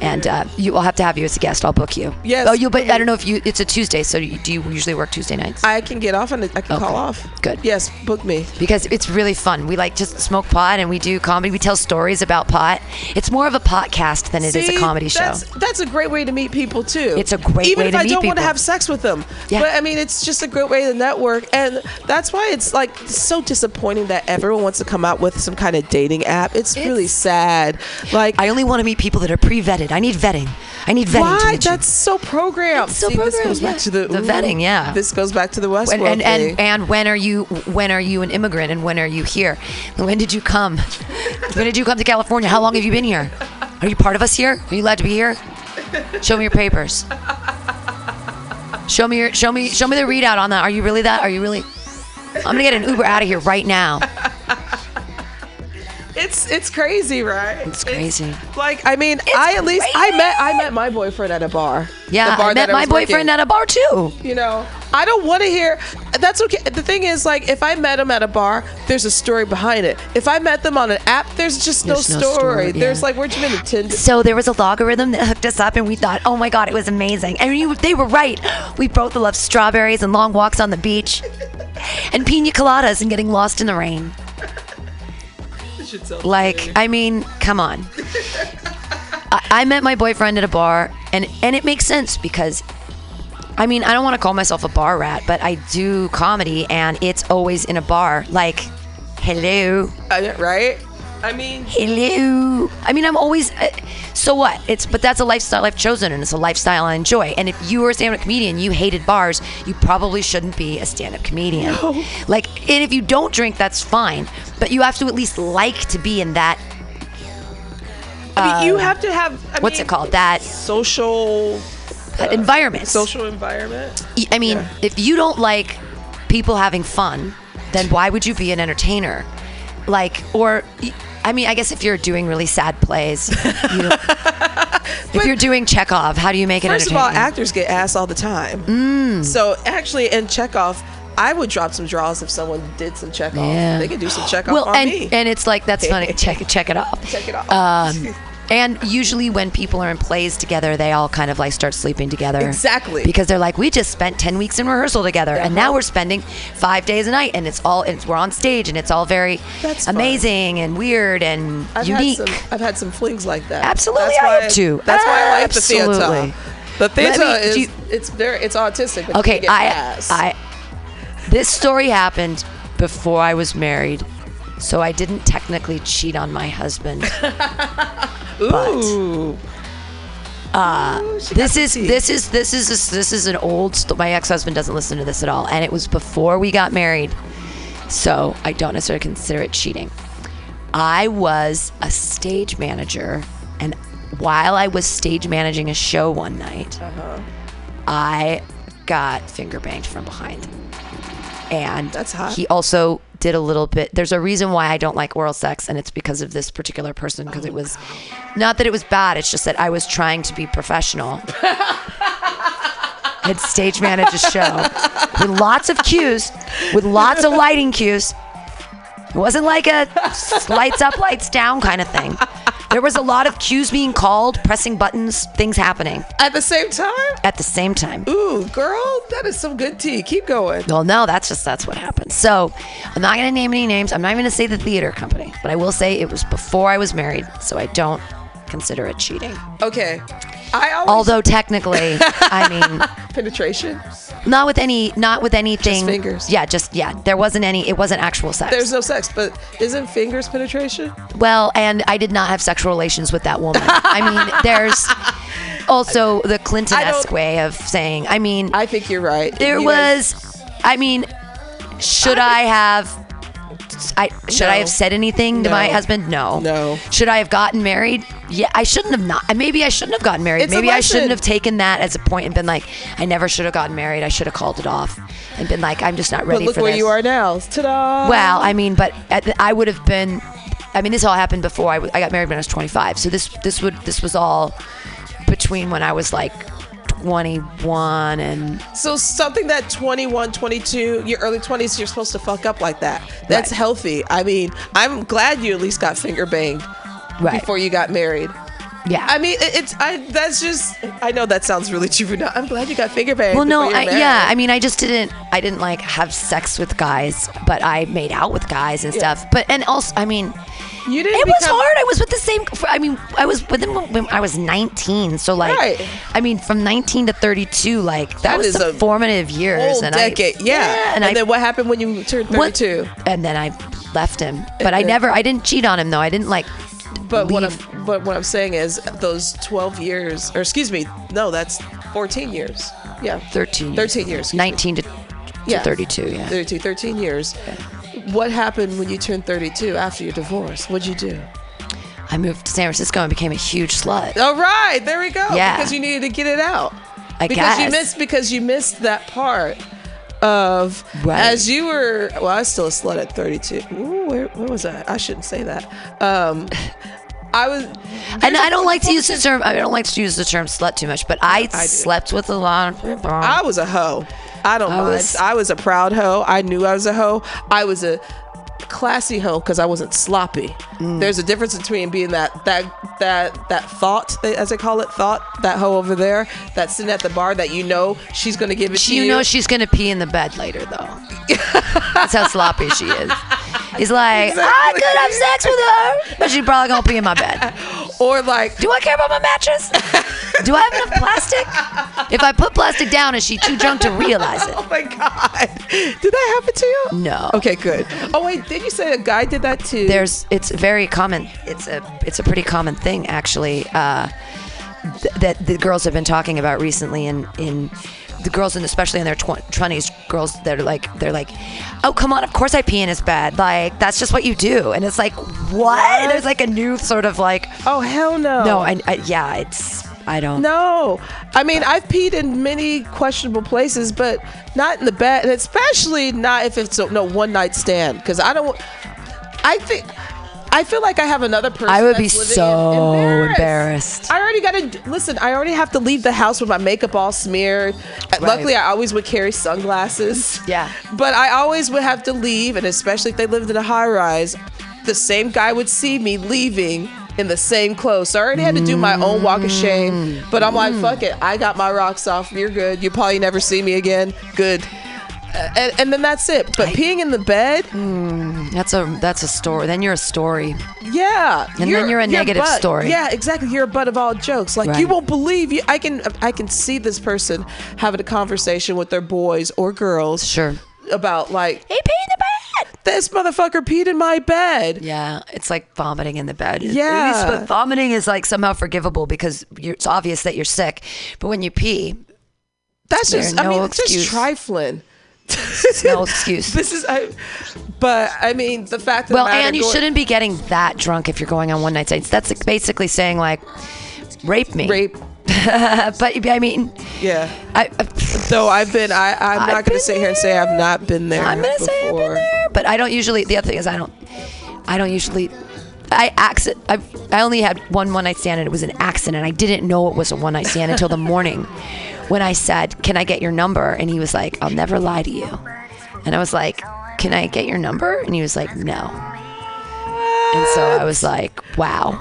And uh, you, will have to have you as a guest. I'll book you. Yes, Oh, you. But. I don't know if you. It's a Tuesday, so you, do you usually work Tuesday nights? I can get off and I can call off. Good. Yes, book me. because it's really fun. We like just smoke pot and we do comedy. We tell stories about pot. It's more of a podcast than it is See, a comedy show. That's, that's a great way to meet people too. It's a great way to meet me. Even way if to I meet don't want to have sex with them. Yeah. But I mean, it's just a great way to network, and that's why it's like so disappointing that everyone wants to come out with some kind of dating app. It's, really sad. Like, I only want to meet people that are pre-vetted. I need vetting. I need vetting. why? That's so programmed. It's so See, this goes programmed, back to the The vetting, yeah. This goes back to the West and, and, and and when are you when are you an immigrant and when are you here? When did you come? when did you come to California? How long have you been here? Are you part of us here? Are you allowed to be here? Show me your papers. Show me your show me show me the readout on that. Are you really that? Are you really? I'm gonna get an Uber out of here right now. It's it's crazy, right? It's crazy. like I mean, I at least I met I met my boyfriend at a bar. Yeah, bar I met my was boyfriend working. at a bar too. You know, I don't want to hear. That's okay. The thing is, like, if I met him at a bar, there's a story behind it. If I met them on an app, there's just There's no no story. story, There's yeah. like, where'd you meet? Tinder. So there was a logarithm that hooked us up, and we thought, oh my god, it was amazing. And we, they were right. We both love strawberries and long walks on the beach, and pina coladas and getting lost in the rain. Like, I mean, come on. I, I met my boyfriend at a bar, and and it makes sense because. I mean, I don't want to call myself a bar rat, but I do comedy, and it's always in a bar. Like, hello, I- right? I mean, hello. I mean, I'm always. Uh, so what? It's but that's a lifestyle I've chosen, and it's a lifestyle I enjoy. And if you were a stand-up comedian, you hated bars, you probably shouldn't be a stand-up comedian. Like, and if you don't drink, that's fine, but you have to at least like to be in that. I mean, you have to have. I Uh, What's mean, it called? That Social uh, environment. social environment. I mean, Yeah. if you don't like people having fun, then why would you be an entertainer? Like, or, I mean, I guess if you're doing really sad plays, you, if you're doing Chekhov, how do you make it First of all, actors get asked all the time. So actually, in Chekhov, I would drop some draws if someone did some Chekhov. Yeah. They could do some Chekhov well, on and me. and it's like that's funny. Check check it off. Check it off. Um, and usually when people are in plays together, they all kind of like start sleeping together. Exactly. Because they're like, we just spent ten weeks in rehearsal together, and now Uh-huh. we're spending five days a night, and it's all it's, we're on stage, and it's all very That's fun. amazing and weird and I've unique. Had some, I've had some flings like that. Absolutely, That's I why, have too. That's why I like the Absolutely. theater. The theater me- is, you, it's very it's autistic. Okay, I. I, this story happened before I was married, so I didn't technically cheat on my husband. but- Ooh. Ooh, this is this is this is this, this is an old. St- my ex-husband doesn't listen to this at all, and it was before we got married, so I don't necessarily consider it cheating. I was a stage manager, and while I was stage managing a show one night, Uh-huh. I got finger banged from behind, and That's hot. he also did a little bit. There's a reason why I don't like oral sex, and it's because of this particular person. Because it was not that it was bad. It's just that I was trying to be professional. I'd stage manage a show with lots of cues, with lots of lighting cues. It wasn't like a lights up, lights down kind of thing. There was a lot of cues being called, pressing buttons, things happening at the same time. at the same time. Ooh, girl, that is some good tea. Keep going. Well, no, that's just that's what happened. So I'm not going to name any names. I'm not even going to say the theater company, but I will say it was before I was married, so I don't consider it cheating. Okay, I always Although technically, I mean, penetration. not with any, not with anything. fingers. Yeah, just yeah. There wasn't any. It wasn't actual sex. There's no sex, but isn't fingers penetration? well, and I did not have sexual relations with that woman. I mean, there's also the Clinton-esque way of saying. I mean, I think you're right. There You guys- was, I mean, should I have? I should I have said anything to my husband? No. No. Should I have gotten married? Yeah, I shouldn't have not. Maybe I shouldn't have gotten married. It's Maybe I shouldn't have taken that as a point and been like, I never should have gotten married. I should have called it off and been like, I'm just not But ready look for where this. you are now. Ta-da! Well, I mean, but the- I would have been. I mean, this all happened before I, w- I got married when I was 25. So this this would this was all between when I was like 21 and So something that 21, 22, your early 20s, you're supposed to fuck up like that. That's Right. healthy. I mean, I'm glad you at least got finger banged right. before you got married. Yeah. I mean, it- it's I. That's just. I know that sounds really juvenile. I'm glad you got finger banged. Well, no, I, yeah. I mean, I just didn't. I didn't like have sex with guys, but I made out with guys and stuff. But and also, I mean, you didn't. it was hard. I was with the same. I mean, I was with him when I was 19. So like, Right. I mean, from 19 to 32, like that, That was the a formative years. Whole and decade. I, yeah. and, And, I then what happened when you turned what- 32? and then I left him. But I never. I didn't cheat on him though. I didn't like. But what I'm but what I'm saying is those 12 years, or excuse me, no, that's 14 years. Yeah. 13 years. 13 years. excuse me. 19 to, to Yeah. 32. Yeah. 32, 13 years. What happened when you turned 32 after your divorce? What'd you do? I moved to San Francisco and became a huge slut. All right, there we go. Yeah. Because you needed to get it out. I because you missed because you missed that part of Right. as you were well I was still a slut at 32 Ooh, where, where was I I shouldn't say that um I was And I don't like to use the term. I don't like to use the term slut too much, but I, I slept with a lot of people. I was a hoe I don't I mind. was- I was a proud hoe. I knew I was a hoe. I was a classy hoe because I wasn't sloppy Mm. there's a difference between being that that that that thought as they call it thought that hoe over there that's sitting at the bar that you know she's gonna give it to you you know she's gonna pee in the bed later, though. That's how sloppy she is. He's like, I could have sex with her, but she's probably gonna pee in my bed. or like Do I care about my mattress? Do I have enough plastic? If I put plastic down, is she too drunk to realize it? Oh my god! Did that happen to you? No. Okay, good. Oh wait, did you say a guy did that too? There's, it's very common. It's a, it's a pretty common thing actually. Uh, th- that the girls have been talking about recently in in the girls and especially in their twenties girls that are like they're like oh come on of course i pee in his bed like that's just what you do and it's like what, there's like a new sort of like oh hell no. no I, I yeah it's i don't No, I mean I've peed in many questionable places, but not in the bed, and especially not if it's a, no one night stand. Because I don't. I think. I feel like I have another person. I would be so in- embarrassed. I already got to listen. I already have to leave the house with my makeup all smeared. Uh, Luckily, I always would carry sunglasses. Yeah. But I always would have to leave, and especially if they lived in a high rise, the same guy would see me leaving in the same clothes. So I already had to do my own walk of shame. Mm. But I'm like, mm. fuck it. I got my rocks off. You're good. You probably never see me again. Good. And, and then that's it. But peeing in the bed, mm, that's a that's a story then you're a story yeah. And then you're a negative butt. story. Yeah, exactly. You're a butt of all jokes. Like you won't believe you. I can I can see this person having a conversation with their boys or girls. Sure. About like he pee in the bed this motherfucker peed in my bed. Yeah, it's like vomiting in the bed. Yeah. least, but vomiting is like somehow forgivable because you're, it's obvious that you're sick. But when you pee, That's just I no mean it's just trifling. no excuse. This is I, but I mean the fact. that well, and you going- shouldn't be getting that drunk if you're going on one night stands. That's basically saying like, rape me. rape. but I mean, Yeah. I, Though I've been, I I'm I've not going to sit here and say I've not been there. I'm going to say I've been there, but I don't usually. The other thing is I don't. I don't usually. I accident. I I only had one one night stand and it was an accident. I didn't know it was a one night stand until the morning, when I said, "Can I get your number?" And he was like, "I'll never lie to you," and I was like, "Can I get your number?" And he was like, "No." And so I was like, "Wow."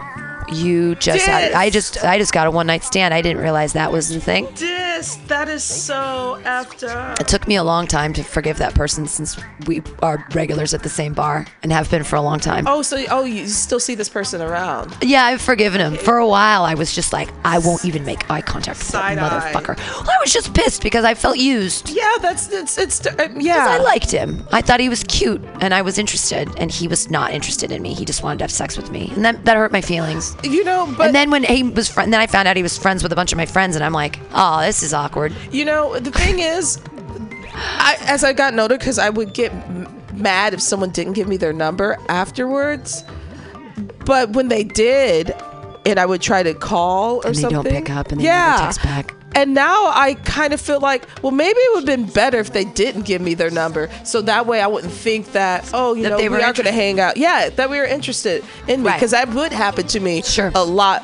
You just had, I just I just got a one night stand. I didn't realize that was the thing. This that is so after. It took me a long time to forgive that person since we are regulars at the same bar and have been for a long time. Oh, so oh, you still see this person around? Yeah, I've forgiven him. For a while, I was just like, I won't even make eye contact with that Side eye. motherfucker. Well, I was just pissed because I felt used. Yeah, that's it's it's uh, yeah. I liked him. I thought he was cute and I was interested, and he was not interested in me. He just wanted to have sex with me. And that, that hurt my feelings. You know, but and then when he was, fr- then I found out he was friends with a bunch of my friends, and I'm like, oh, this is awkward. you know the thing is, I as I got older, because I would get mad if someone didn't give me their number afterwards. But when they did, and I would try to call or And they don't pick up and they yeah. never text back. And now I kind of feel like, well, maybe it would have been better if they didn't give me their number, so that way I wouldn't think that, oh, you That know, they we are going to hang out. Yeah, that we were interested in me Right. because that would happen to me Sure. a lot.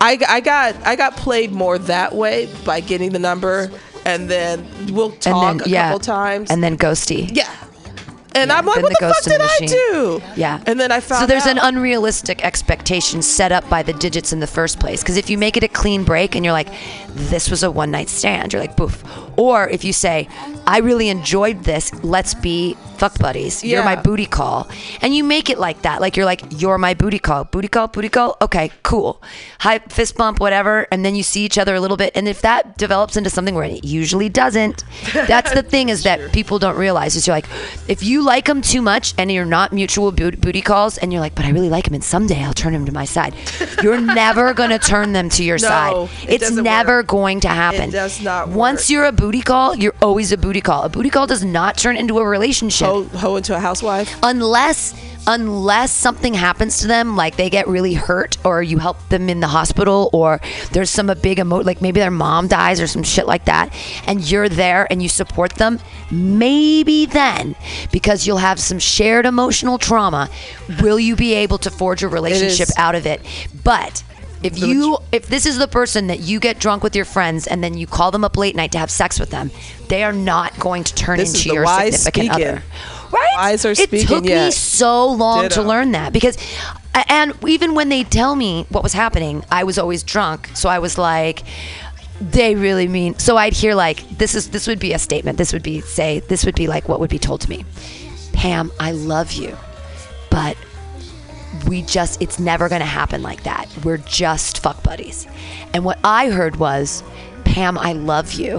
I, I got I got played more that way by getting the number, and then we'll talk and then a yeah, couple times. and then ghosty. yeah, And Yeah, I'm like, what the the, fuck did the I do? Yeah. And then I found So there's out. an unrealistic expectation set up by the digits in the first place. Because if you make it a clean break and you're like, this was a one night stand, you're like, boof. Or if you say, I really enjoyed this, let's be fuck buddies. You're my booty call. And you make it like that. Like you're like, you're my booty call. Booty call, booty call. Okay, cool. High fist bump, whatever. And then you see each other a little bit. And if that develops into something where it usually doesn't, that's the thing is that people don't realize is you're like, if you like them too much and you're not mutual boot- booty calls and you're like, but I really like him and someday I'll turn him to my side. You're never going to turn them to your No, side. it It's doesn't never. Going to happen. It does not Once you're a booty call, you're always a booty call. A booty call does not turn into a relationship Ho, ho into a housewife. unless unless something happens to them like they get really hurt or you help them in the hospital or there's some a big emo like maybe their mom dies or some shit like that and you're there and you support them maybe then because you'll have some shared emotional trauma will you be able to forge a relationship out of it but if you if this is the person that you get drunk with your friends and then you call them up late night to have sex with them they are not going to turn This is into the your significant speaking. other right? Wise are speaking. it speaking, took me so long to learn that because and even when they tell me what was happening i was always drunk. So i was like they really mean so i'd hear like this is this would be a statement. This would be say this would be like what would be told to me. Pam i love you but we just it's never going to happen like that. We're just fuck buddies. And what i heard was pam i love you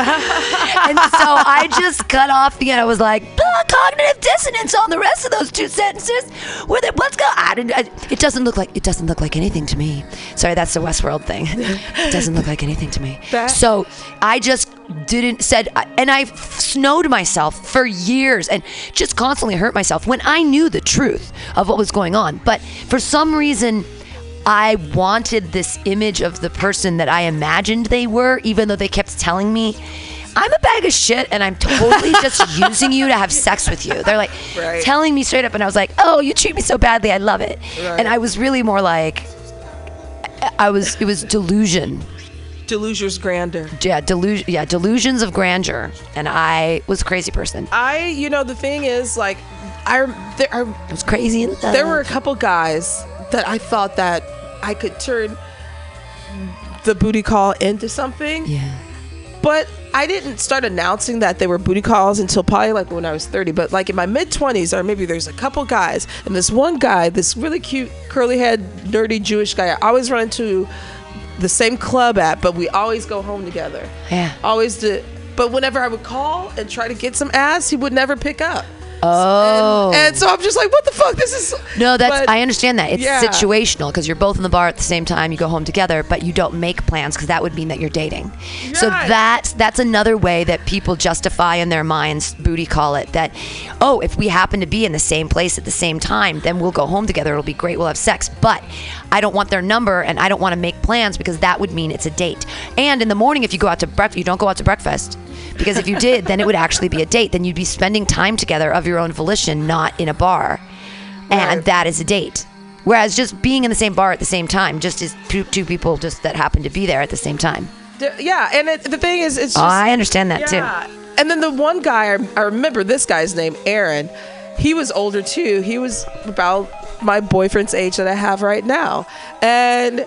and so I just cut off the end. I was like, "Ah, cognitive dissonance on the rest of those two sentences. Where the, let's go. I didn't, I, it doesn't look like it doesn't look like anything to me. Sorry, that's the Westworld thing. it doesn't look like anything to me. That- so I just didn't said, and I snowed myself for years and just constantly hurt myself when I knew the truth of what was going on. But for some reason. I wanted this image of the person that I imagined they were, even though they kept telling me, I'm a bag of shit and I'm totally just using you to have sex with you. They're like Right. telling me straight up, and I was like, oh, you treat me so badly. I love it. Right. And I was really more like, I was, it was delusion. Delusion's grandeur. Yeah, delusion. Yeah, delusions of grandeur. And I was a crazy person. I, you know, the thing is, like, I there are was crazy. In there were a couple guys that I thought that I could turn the booty call into something. Yeah. But I didn't start announcing that they were booty calls until probably like when I was 30. But like in my mid 20s, or maybe there's a couple guys, and this one guy, this really cute, curly head, nerdy Jewish guy, I always run into the same club at, but we always go home together. Yeah. Always did. But whenever I would call and try to get some ass, he would never pick up. Oh. And, and so I'm just like, what the fuck? This is. No, that's but- I understand that. It's yeah. situational because you're both in the bar at the same time. You go home together, but you don't make plans because that would mean that you're dating. So that's that's another way that people justify in their minds, booty call it that. Oh, if we happen to be in the same place at the same time, then we'll go home together. It'll be great. We'll have sex. But I don't want their number and I don't want to make plans because that would mean it's a date. And in the morning, if you go out to breakfast, you don't go out to breakfast. Because if you did, then it would actually be a date. Then you'd be spending time together of your own volition, not in a bar and that is a date. Whereas just being in the same bar at the same time, just is two, two people just that happen to be there at the same time. Yeah, and it, the thing is, it's just. Oh, I understand that Yeah. And then the one guy, I remember this guy's name, Aaron. He was older too. He was about my boyfriend's age that I have right now. And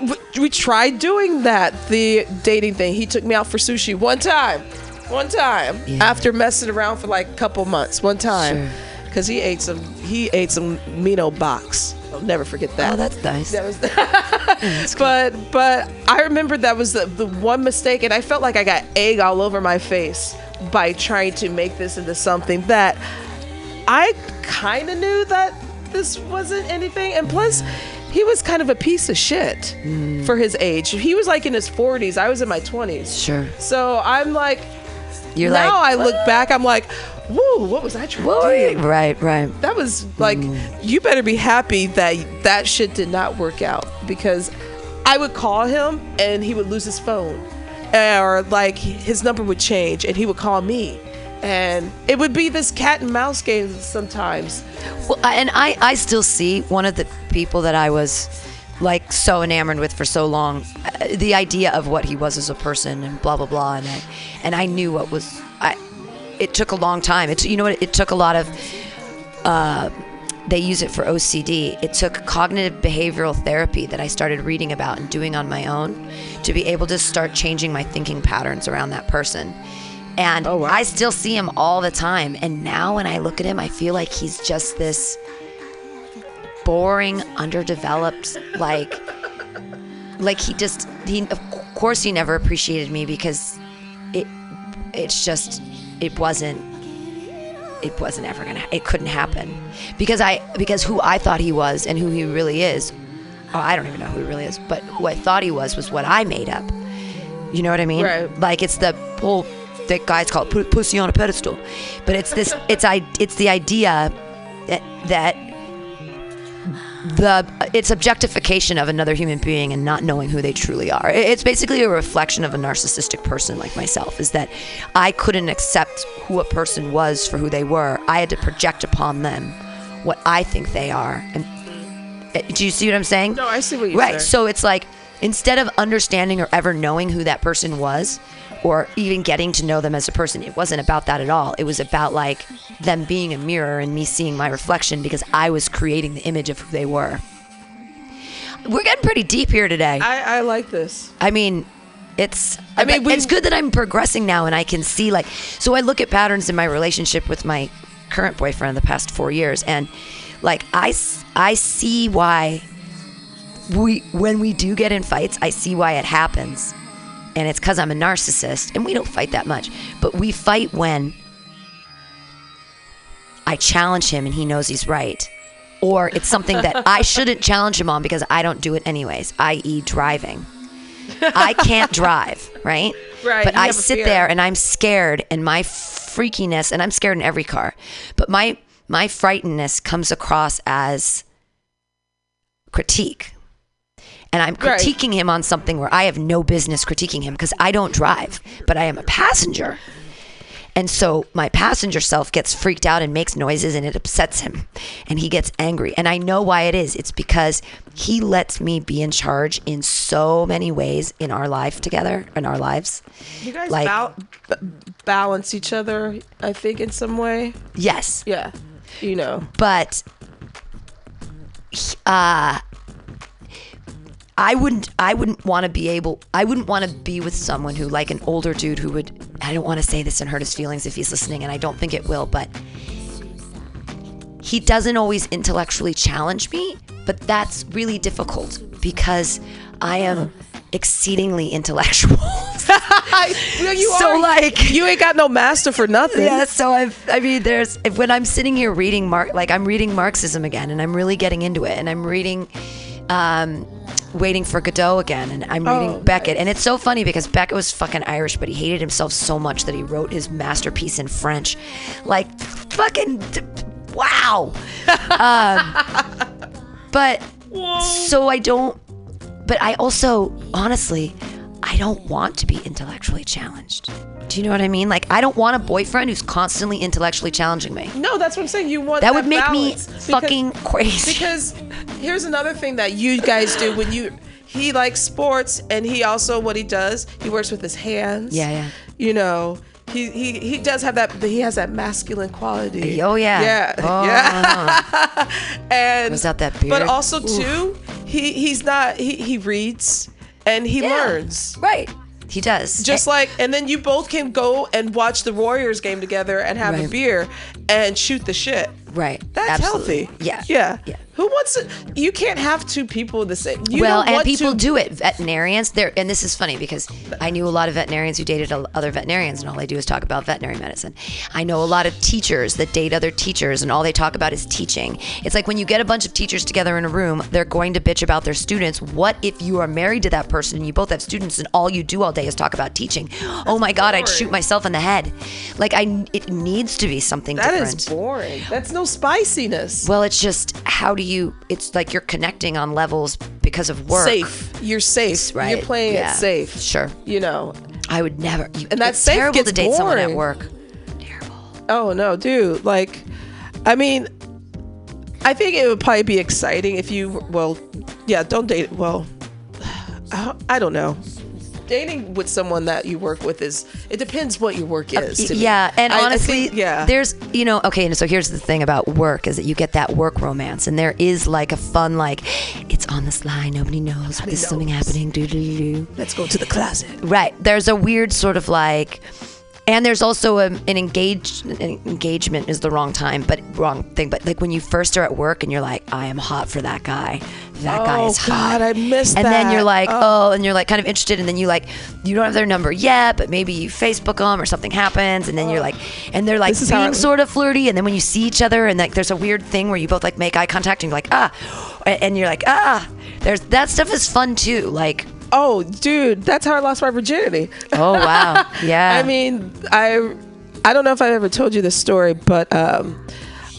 we, we tried doing that, the dating thing. He took me out for sushi one time. One time. Yeah. After messing around for like a couple months. One time. Sure. Because he ate some, he ate some Mino box. I'll never forget that. Oh, that's nice. That was but but I remember that was the, the one mistake and I felt like I got egg all over my face by trying to make this into something that I kind of knew that this wasn't anything and plus he was kind of a piece of shit Mm. for his age. He was like in his 40s. I was in my 20s. Sure. So I'm like You're now like, I look back I'm like, "Woo, what was I trying to do?" Right, right. that was like Mm. you better be happy that that shit did not work out because I would call him and he would lose his phone or like his number would change and he would call me and it would be this cat and mouse game sometimes Well, and I, I still see one of the people that I was like so enamored with for so long, uh, the idea of what he was as a person and blah blah blah, and I, and I knew what was I. it took a long time. It you know what? It took a lot of. Uh, they use it for OCD. It took cognitive behavioral therapy that I started reading about and doing on my own to be able to start changing my thinking patterns around that person. And Oh, wow. I still see him all the time. And now when I look at him, I feel like he's just this boring, underdeveloped, like, like he just, he, of course, he never appreciated me because it, it's just, it wasn't it wasn't ever gonna it couldn't happen because i because who i thought he was and who he really is oh, i don't even know who he really is but who i thought he was was what i made up you know what i mean Right. like it's the whole that guys call it put pussy on a pedestal but it's this it's i it's the idea that that the it's objectification of another human being and not knowing who they truly are. It's basically a reflection of a narcissistic person like myself. Is that I couldn't accept who a person was for who they were. I had to project upon them what I think they are. And uh, do you see what I'm saying? No, I see what you're right. saying. So it's like instead of understanding or ever knowing who that person was, or even getting to know them as a person, it wasn't about that at all. It was about like them being a mirror and me seeing my reflection because I was creating the image of who they were. We're getting pretty deep here today. I, I like this. I mean, it's. I mean, it's good that I'm progressing now, and I can see like. So I look at patterns in my relationship with my current boyfriend the past four years, and like I I see why. We when we do get in fights, I see why it happens, and it's because I'm a narcissist, and we don't fight that much, but we fight when. I challenge him and he knows he's right. Or it's something that I shouldn't challenge him on because I don't do it anyways, i.e., driving. I can't drive, right? Right, But I sit fear. there and I'm scared and my freakiness and I'm scared in every car. But my my frightenedness comes across as critique. And I'm Right. critiquing him on something where I have no business critiquing him because I don't drive, but I am a passenger. And so my passenger self gets freaked out and makes noises and it upsets him and he gets angry. And I know why it is. It's because he lets me be in charge in so many ways in our life together, in our lives. You guys Like- bal- b- balance each other, I think, in some way. Yes. Yeah. You know. But uh I wouldn't I wouldn't want to be able I wouldn't want to be with someone who like an older dude who would I don't want to say this and hurt his feelings if he's listening and I don't think it will but he doesn't always intellectually challenge me but that's really difficult because I am exceedingly intellectual. well, you So, are. like- you ain't got no master for nothing. Yeah, so I've, I mean, there's if- when I'm sitting here reading Mark, like I'm reading Marxism again, and I'm really getting into it, and I'm reading, um, waiting for Godot again, and I'm reading Oh, Beckett, and it's so funny because Beckett was fucking Irish, but he hated himself so much that he wrote his masterpiece in French, like fucking wow. um, but so I don't, but I also honestly, I don't want to be intellectually challenged. Do you know what I mean? Like, I don't want a boyfriend who's constantly intellectually challenging me. No, that's what I'm saying. You want That that would make me Because- fucking crazy. Because here's another thing that you guys do when you he likes sports and he also what he does he works with his hands. Yeah, yeah. You know. He, he, he does have that he has that masculine quality. Oh, yeah. Yeah. Oh. Yeah. and Was that that But also Oof. too, he he's not he, he reads and he Yeah. learns. right. He does. Just like, and then you both can go and watch the Warriors game together and have a beer and shoot the shit. right. That's Absolutely. healthy. Yeah. Yeah. Yeah. Who wants to? You can't have two people the same. You well, and people to, do it. Veterinarians, there, and this is funny because I knew a lot of veterinarians who dated other veterinarians, and all they do is talk about veterinary medicine. I know a lot of teachers that date other teachers, and all they talk about is teaching. It's like when you get a bunch of teachers together in a room, they're going to bitch about their students. What if you are married to that person and you both have students, and all you do all day is talk about teaching? Oh my God, I'd shoot myself in the head. Like I, it needs to be something That different. is boring. That's no spiciness. well, it's just how do you? It's like you're connecting on levels because of work. Safe. You're safe. Right. You're playing Yeah. it safe. Sure. You know. I would never. You, And that's safe terrible to date someone at work. Terrible. Oh no, dude. Like, I mean, I think it would probably be exciting if you. Well, yeah. Don't date. Well, I don't know. Dating with someone that you work with is it depends what your work is. to me. Yeah, and I- I honestly, think- yeah, there's you know okay, and so here's the thing about work is that you get that work romance, and there is like a fun like it's on the slide, nobody knows there's something knows. happening, do do do. let's go to the closet. Right. There's a weird sort of like, and there's also a, an engage an engagement is the wrong time, but wrong thing. But like when you first are at work and you're like, I am hot for that guy. That guy Oh, is hot. God, I missed And then you're like, Oh. oh. and you're like kind of interested, and then you like, you don't have their number yet, but maybe you Facebook them or something happens, and then you're like, and they're like This is how being sort of flirty, and then when you see each other, and like there's a weird thing where you both like make eye contact, and you're like, ah, and you're like, ah. There's that stuff is fun too. Like, Oh, dude, that's how I lost my virginity. oh wow, yeah. I mean, I I don't know if I've ever told you this story, but um,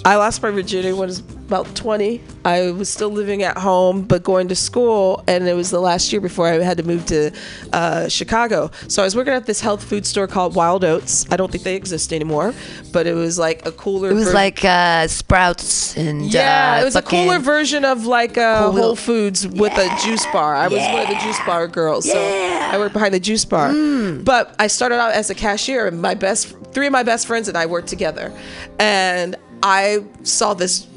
I lost my virginity when I was about 20. I was still living at home, but going to school, and it was the last year before I had to move to uh, Chicago. So I was working at this health food store called Wild Oats. I don't think they exist anymore, but it was like a cooler. It was ver- like uh, Sprouts and yeah, uh, it was a cooler version of like uh, Cool. Whole Foods with a juice bar. I was one of the juice bar girls, so Yeah. Mm. I worked behind the juice bar. But I started out as a cashier, and my best three of my best friends and I worked together, and I saw this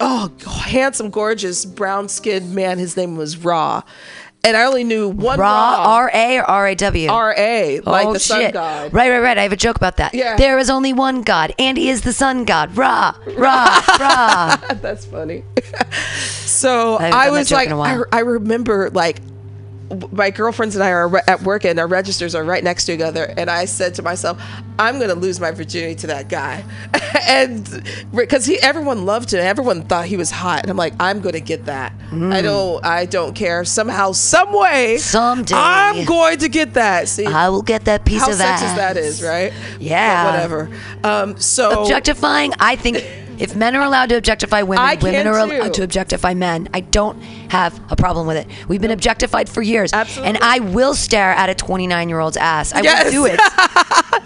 oh handsome, gorgeous, brown skinned man. His name was Raw, and I only knew one Raw Raw. R A or R A W. R A, like oh the sun shit! god. Right, right, right. I have a joke about that. Yeah. There is only one God, and He is the sun god. Ra, ra, ra. That's funny. so I I was like, I. I remember like my girlfriends and I are re- at work and our registers are right next to each other. And I said to myself, I'm going to lose my virginity to that guy. and because he, everyone loved him. Everyone thought he was hot. And I'm like, I'm going to get that. Mm. I don't, I don't care. Somehow, some way, Someday. I'm going to get that. See, I will get that piece how of sexist that is, right? Yeah. But whatever. Um, so Objectifying, I think if men are allowed to objectify women, I women can are too. allowed to objectify men. I don't have a problem with it. We've been objectified for years. Absolutely. And I will stare at a 29 year old's ass. I Yes. will do it.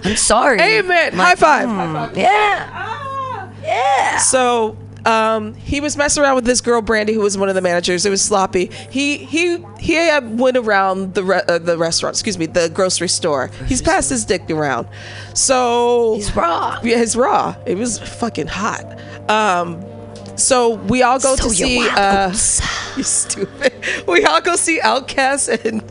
I'm sorry. Amen. I'm High five. hmm, High five. Yeah. Ah. Yeah. So um, he was messing around with this girl Brandy, who was one of the managers. It was sloppy. He he he went around the re- uh, the restaurant. Excuse me, the grocery store. He's passed his dick around. So He's raw. Yeah, he's raw. It was fucking hot. Um, so we all go So to see. Uh, you stupid. We all go see Outkast and.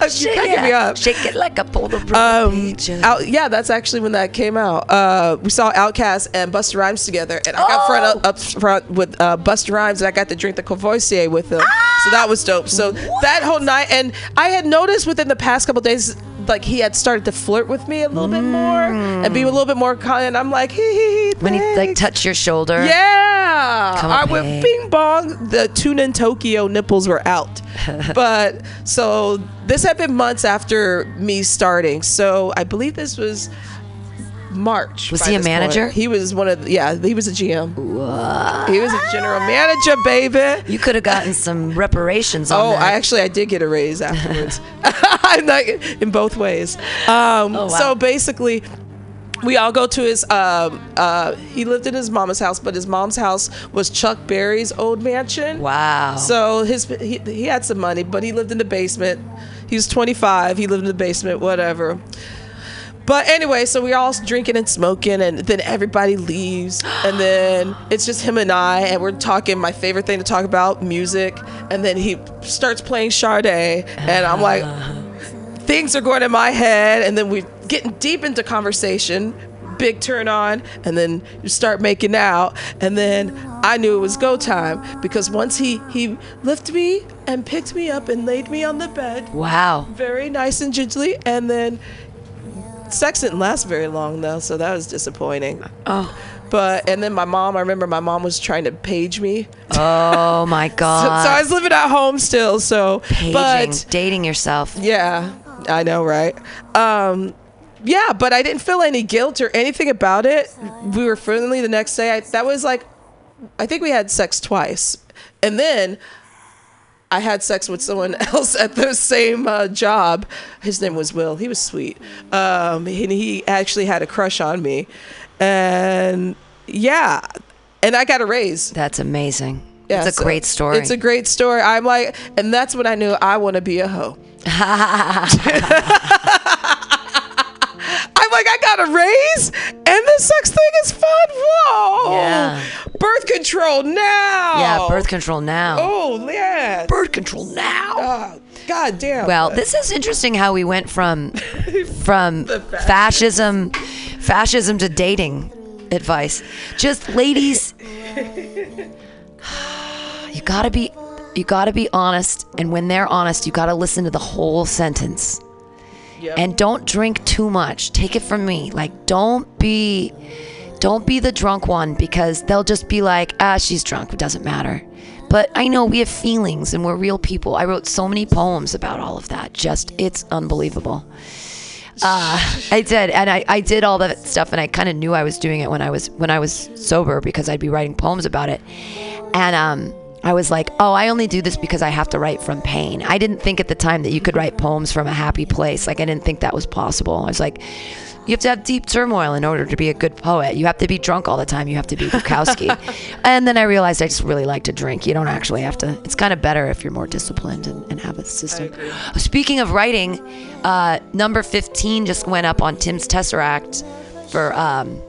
you cracking me up. Shake it like a Polaroid Um, picture. out, yeah, that's actually when that came out. Uh, we saw Outkast and Busta Rhymes together, and I got Oh! front up, up front with uh, Busta Rhymes, and I got to drink the Courvoisier with him. So that was dope. So that whole night, and I had noticed within the past couple days, like he had started to flirt with me a little bit more and be a little bit more kind. And I'm like, hee hee hee. when he like touched your shoulder. Yeah, Come I up, went babe. bing bong. The tune in Tokyo nipples were out, but so this had been months after me starting. So I believe this was March. Was he a this point. manager? He was one of the, yeah. He was a GM. He was a general manager, baby. You could have gotten some reparations on Oh, that. I actually I did get a raise afterwards. I'm not in both ways. Um, Oh, wow. So basically, we all go to his. Um, uh, he lived in his mama's house, but his mom's house was Chuck Berry's old mansion. Wow. So his he, he had some money, but he lived in the basement. He was 25. He lived in the basement, whatever. But anyway, so we're all drinking and smoking, and then everybody leaves, and then it's just him and I, and we're talking. My favorite thing to talk about, music, and then he starts playing Sade, and I'm like, things are going in my head, and then we're getting deep into conversation. Big turn on, and then you start making out, and then I knew it was go time because once he he lifted me and picked me up and laid me on the bed, wow. very nice and gingerly, and then sex didn't last very long though, so that was disappointing. Oh. But and then my mom, I remember my mom was trying to page me, Oh my so, so I was living at home still. So, Paging, but dating yourself. yeah, I know, right? Um, yeah, but I didn't feel any guilt or anything about it. We were friendly the next day. I, that was like, I think we had sex twice, and then I had sex with someone else at the same uh, job. His name was Will. He was sweet, um, and he actually had a crush on me, and yeah, and I got a raise. That's amazing. Yeah, it's a so great story. It's a great story. I'm like, and that's when I knew I want to be a hoe. I'm like, I got a raise, and the sex thing is fun. Whoa! Yeah. Birth control now. Yeah, birth control now. Oh yeah. Birth control now. Uh, oh, God damn. Well, this is interesting how we went from from fascism fascism to dating advice. Just ladies you got to be you got to be honest and when they're honest, you got to listen to the whole sentence. Yep. And don't drink too much. Take it from me. Like don't be don't be the drunk one because they'll just be like, "Ah, she's drunk. It doesn't matter." But I know we have feelings and we're real people. I wrote so many poems about all of that. Just it's unbelievable. Uh, I did, and I, I did all that stuff, and I kind of knew I was doing it when I was when I was sober because I'd be writing poems about it, and um, I was like, oh, I only do this because I have to write from pain. I didn't think at the time that you could write poems from a happy place. Like I didn't think that was possible. I was like, you have to have deep turmoil in order to be a good poet. You have to be drunk all the time. You have to be Bukowski. and then I realized I just really like to drink. You don't actually have to. It's kind of better if you're more disciplined and, and have a system. Speaking of writing, uh, number 15 just went up on Tim's Tesseract for um,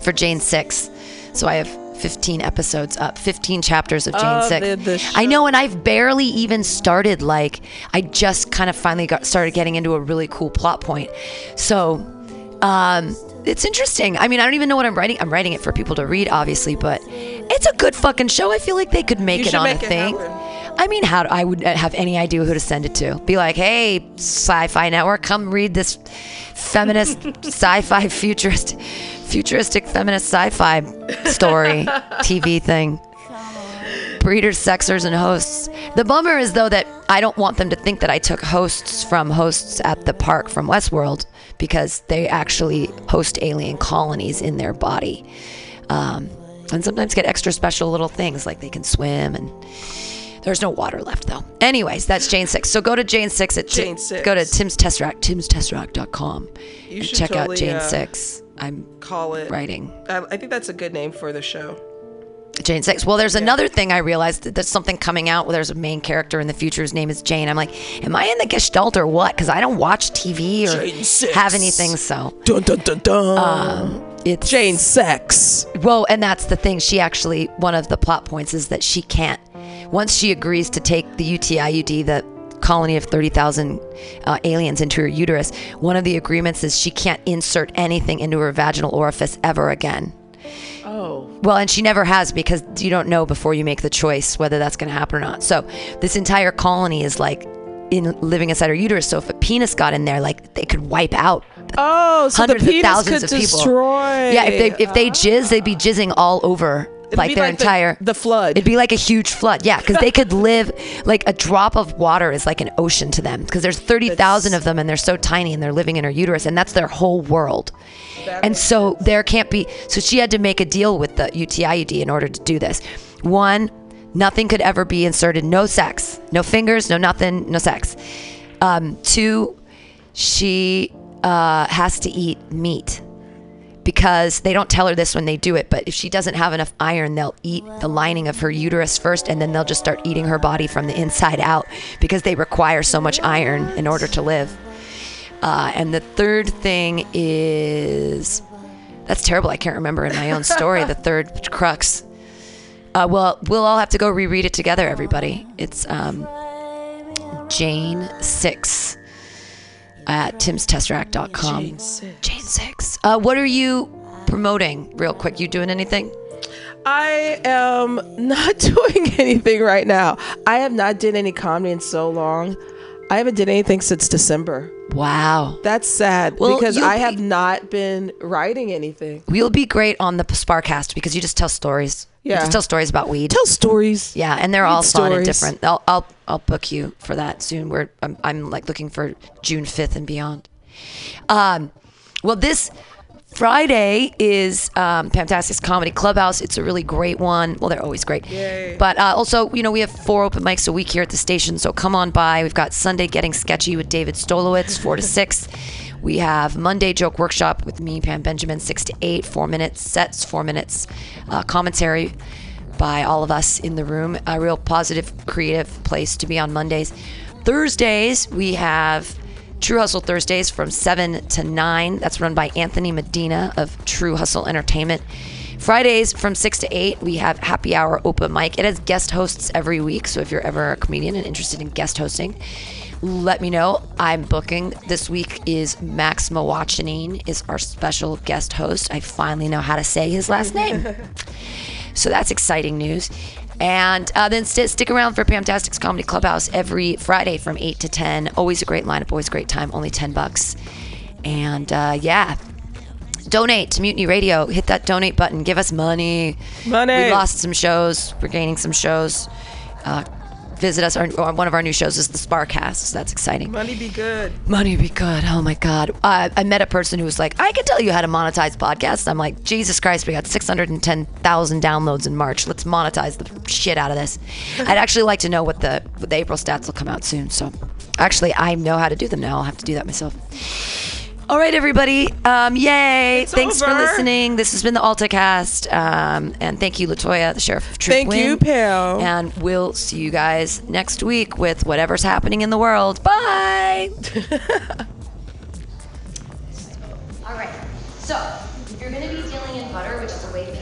for Jane 6. So I have 15 episodes up, 15 chapters of Jane Oh, 6. the- the I know, and I've barely even started. Like, I just kind of finally got started getting into a really cool plot point. So, um, it's interesting. I mean, I don't even know what I'm writing. I'm writing it for people to read, obviously, but it's a good fucking show. I feel like they could make You it on make a it thing. happen. I mean, how I would have any idea who to send it to? Be like, hey, Sci-Fi Network, come read this feminist sci-fi futurist, futuristic feminist sci-fi story TV thing. Breeders, sexers, and hosts. The bummer is though that I don't want them to think that I took hosts from hosts at the park from Westworld because they actually host alien colonies in their body. Um, and sometimes get extra special little things like they can swim and there's no water left though. Anyways, that's Jane Six. So go to Jane Six at Jane Six. Go to Tim's Tesseract, timstesseract.com, You and check out Jane uh, Six. I'm Call it. writing I, I think that's a good name for the show. Jane Six. Well, there's another thing I realized that there's something coming out where there's a main character in the future. His name is Jane. I'm like, am I in the Gestalt or what? Because I don't watch TV or have anything. So Dun dun dun dun. Um, it's Jane sex. Well, and that's the thing. She actually, one of the plot points is that she can't, once she agrees to take the UTIUD, the colony of 30,000 uh, aliens into her uterus, one of the agreements is she can't insert anything into her vaginal orifice ever again. Oh. Well, and she never has because you don't know before you make the choice whether that's going to happen or not. So this entire colony is like in living inside her uterus. So if a penis got in there, like they could wipe out Oh, so hundreds the of thousands could of people. destroy. Yeah, if they if they jizz, they'd be jizzing all over It'd like their like entire the flood. It'd be like a huge flood. Yeah, because they could live like a drop of water is like an ocean to them because there's thirty thousand of them and they're so tiny and they're living in her uterus and that's their whole world. and so there can't be. So she had to make a deal with the UTIUD in order to do this. One, nothing could ever be inserted. No sex, no fingers, no nothing, no sex. Um, two, she uh, has to eat meat because they don't tell her this when they do it, but if she doesn't have enough iron, they'll eat the lining of her uterus first and then they'll just start eating her body from the inside out because they require so much iron in order to live. Uh, and the third thing is that's terrible. I can't remember in my own story the third crux. Uh, well, we'll all have to go reread it together, everybody. It's um, Jane 6 at timstesseract.com. Jane Six. Jane 6. Uh, what are you promoting, real quick? You doing anything? I am not doing anything right now. I have not done any comedy in so long. I haven't did anything since December. Wow. That's sad Well, because I be- have not been writing anything. We'll be great on the Sparcast because you just tell stories. You Yeah. just tell stories about weed. Tell stories. Yeah, and they're all Read fun and different. I'll I'll I'll book you for that soon. We're I'm, I'm like looking for June 5th and beyond. Um, well, this Friday is um, Pamtastic's Comedy Clubhouse. It's a really great one. Well, they're always great. Yay. But uh, also, you know, we have four open mics a week here at the station, so come on by. We've got Sunday Getting Sketchy with David Stolowitz, 4 to 6. We have Monday Joke Workshop with me, Pam Benjamin, 6 to 8, 4 minutes sets, 4 minutes uh, commentary by all of us in the room. A real positive, creative place to be on Mondays. Thursdays, we have True Hustle Thursdays from 7 to 9. That's run by Anthony Medina of True Hustle Entertainment. Fridays from 6 to 8, we have Happy Hour Open Mic. It has guest hosts every week, so if you're ever a comedian and interested in guest hosting, let me know. I'm booking. This week is Max Mawachanine is our special guest host. I finally know how to say his last name. so that's exciting news. And uh, then st- stick around for Pamtastic's Comedy Clubhouse every Friday from 8 to 10. Always a great lineup, always a great time, only 10 bucks. And uh, yeah, donate to Mutiny Radio. Hit that donate button. Give us money. Money. We lost some shows. We're gaining some shows. Uh, visit us. Our, one of our new shows is the Sparcast. So that's exciting. Money be good. Money be good. Oh my God. Uh, I met a person who was like, I can tell you how to monetize podcasts. I'm like, Jesus Christ, we got 610,000 downloads in March. Let's monetize the shit out of this. I'd actually like to know what the, what the April stats will come out soon. So actually, I know how to do them now. I'll have to do that myself. All right, everybody. Um, yay. It's Thanks for listening. This has been the AltaCast. Um, and thank you, Latoya, the Sheriff of Truth. Thank you, Win. Pam. And we'll see you guys next week with whatever's happening in the world. Bye. All right. So, if you're going to be dealing in butter, which is a way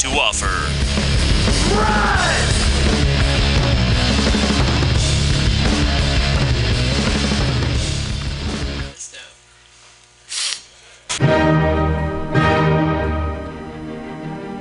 to offer.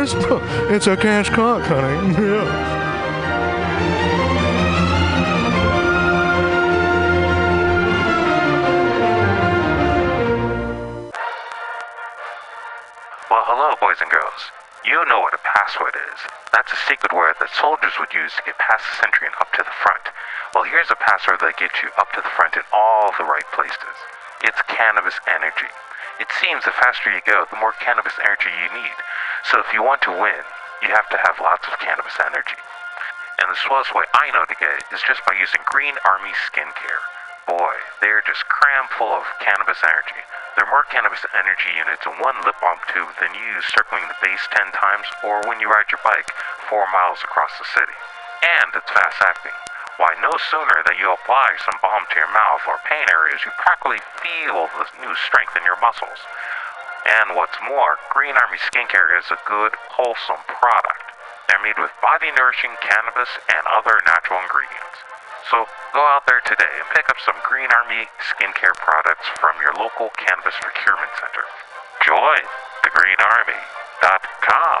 It's a cash cock, honey. yeah. Well, hello, boys and girls. You know what a password is. That's a secret word that soldiers would use to get past the sentry and up to the front. Well, here's a password that gets you up to the front in all the right places. It's cannabis energy. It seems the faster you go, the more cannabis energy you need. So if you want to win, you have to have lots of cannabis energy. And the swellest way I know to get it is just by using Green Army Skincare. Boy, they're just crammed full of cannabis energy. There are more cannabis energy units in one lip balm tube than you use circling the base 10 times or when you ride your bike 4 miles across the city. And it's fast acting. Why, no sooner than you apply some balm to your mouth or pain areas, you practically feel the new strength in your muscles. And what's more, Green Army Skincare is a good, wholesome product. They're made with body nourishing cannabis and other natural ingredients. So go out there today and pick up some Green Army skincare products from your local cannabis procurement center. Join thegreenarmy.com.